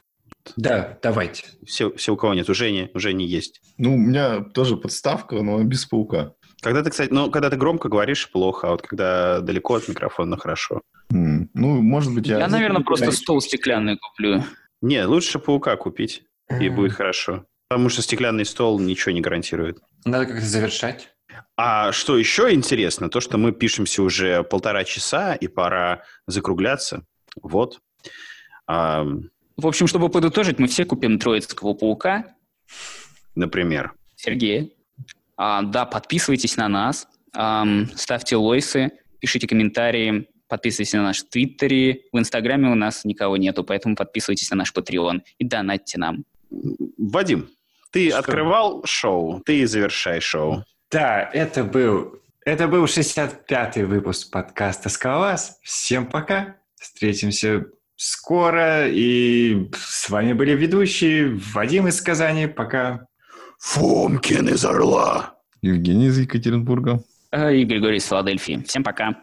да, давайте. Все, все у кого нет, уже не, уже не есть. Ну, у меня тоже подставка, но без паука. Когда ты, кстати, ну, когда ты громко говоришь, плохо, а вот когда далеко от микрофона, хорошо. Mm. Ну, может быть, я... Я, наверное, просто стол стеклянный куплю. Не, лучше паука купить, и будет хорошо. Потому что стеклянный стол ничего не гарантирует. Надо как-то завершать. А что еще интересно, то, что мы пишемся уже полтора часа, и пора закругляться. Вот. А... В общем, чтобы подытожить, мы все купим троицкого паука. Например. Сергей. А, да, подписывайтесь на нас, эм, ставьте лойсы, пишите комментарии, подписывайтесь на наш Твиттере. В Инстаграме у нас никого нету, поэтому подписывайтесь на наш Patreon и донатьте нам. Вадим, ты Что? открывал шоу, ты завершай шоу. Да, это был, это был 65-й выпуск подкаста «Скалас». Всем пока, встретимся скоро, и с вами были ведущие Вадим из Казани, пока. Фомкин из Орла. Евгений из Екатеринбурга. И Григорий из Филадельфии. Всем пока.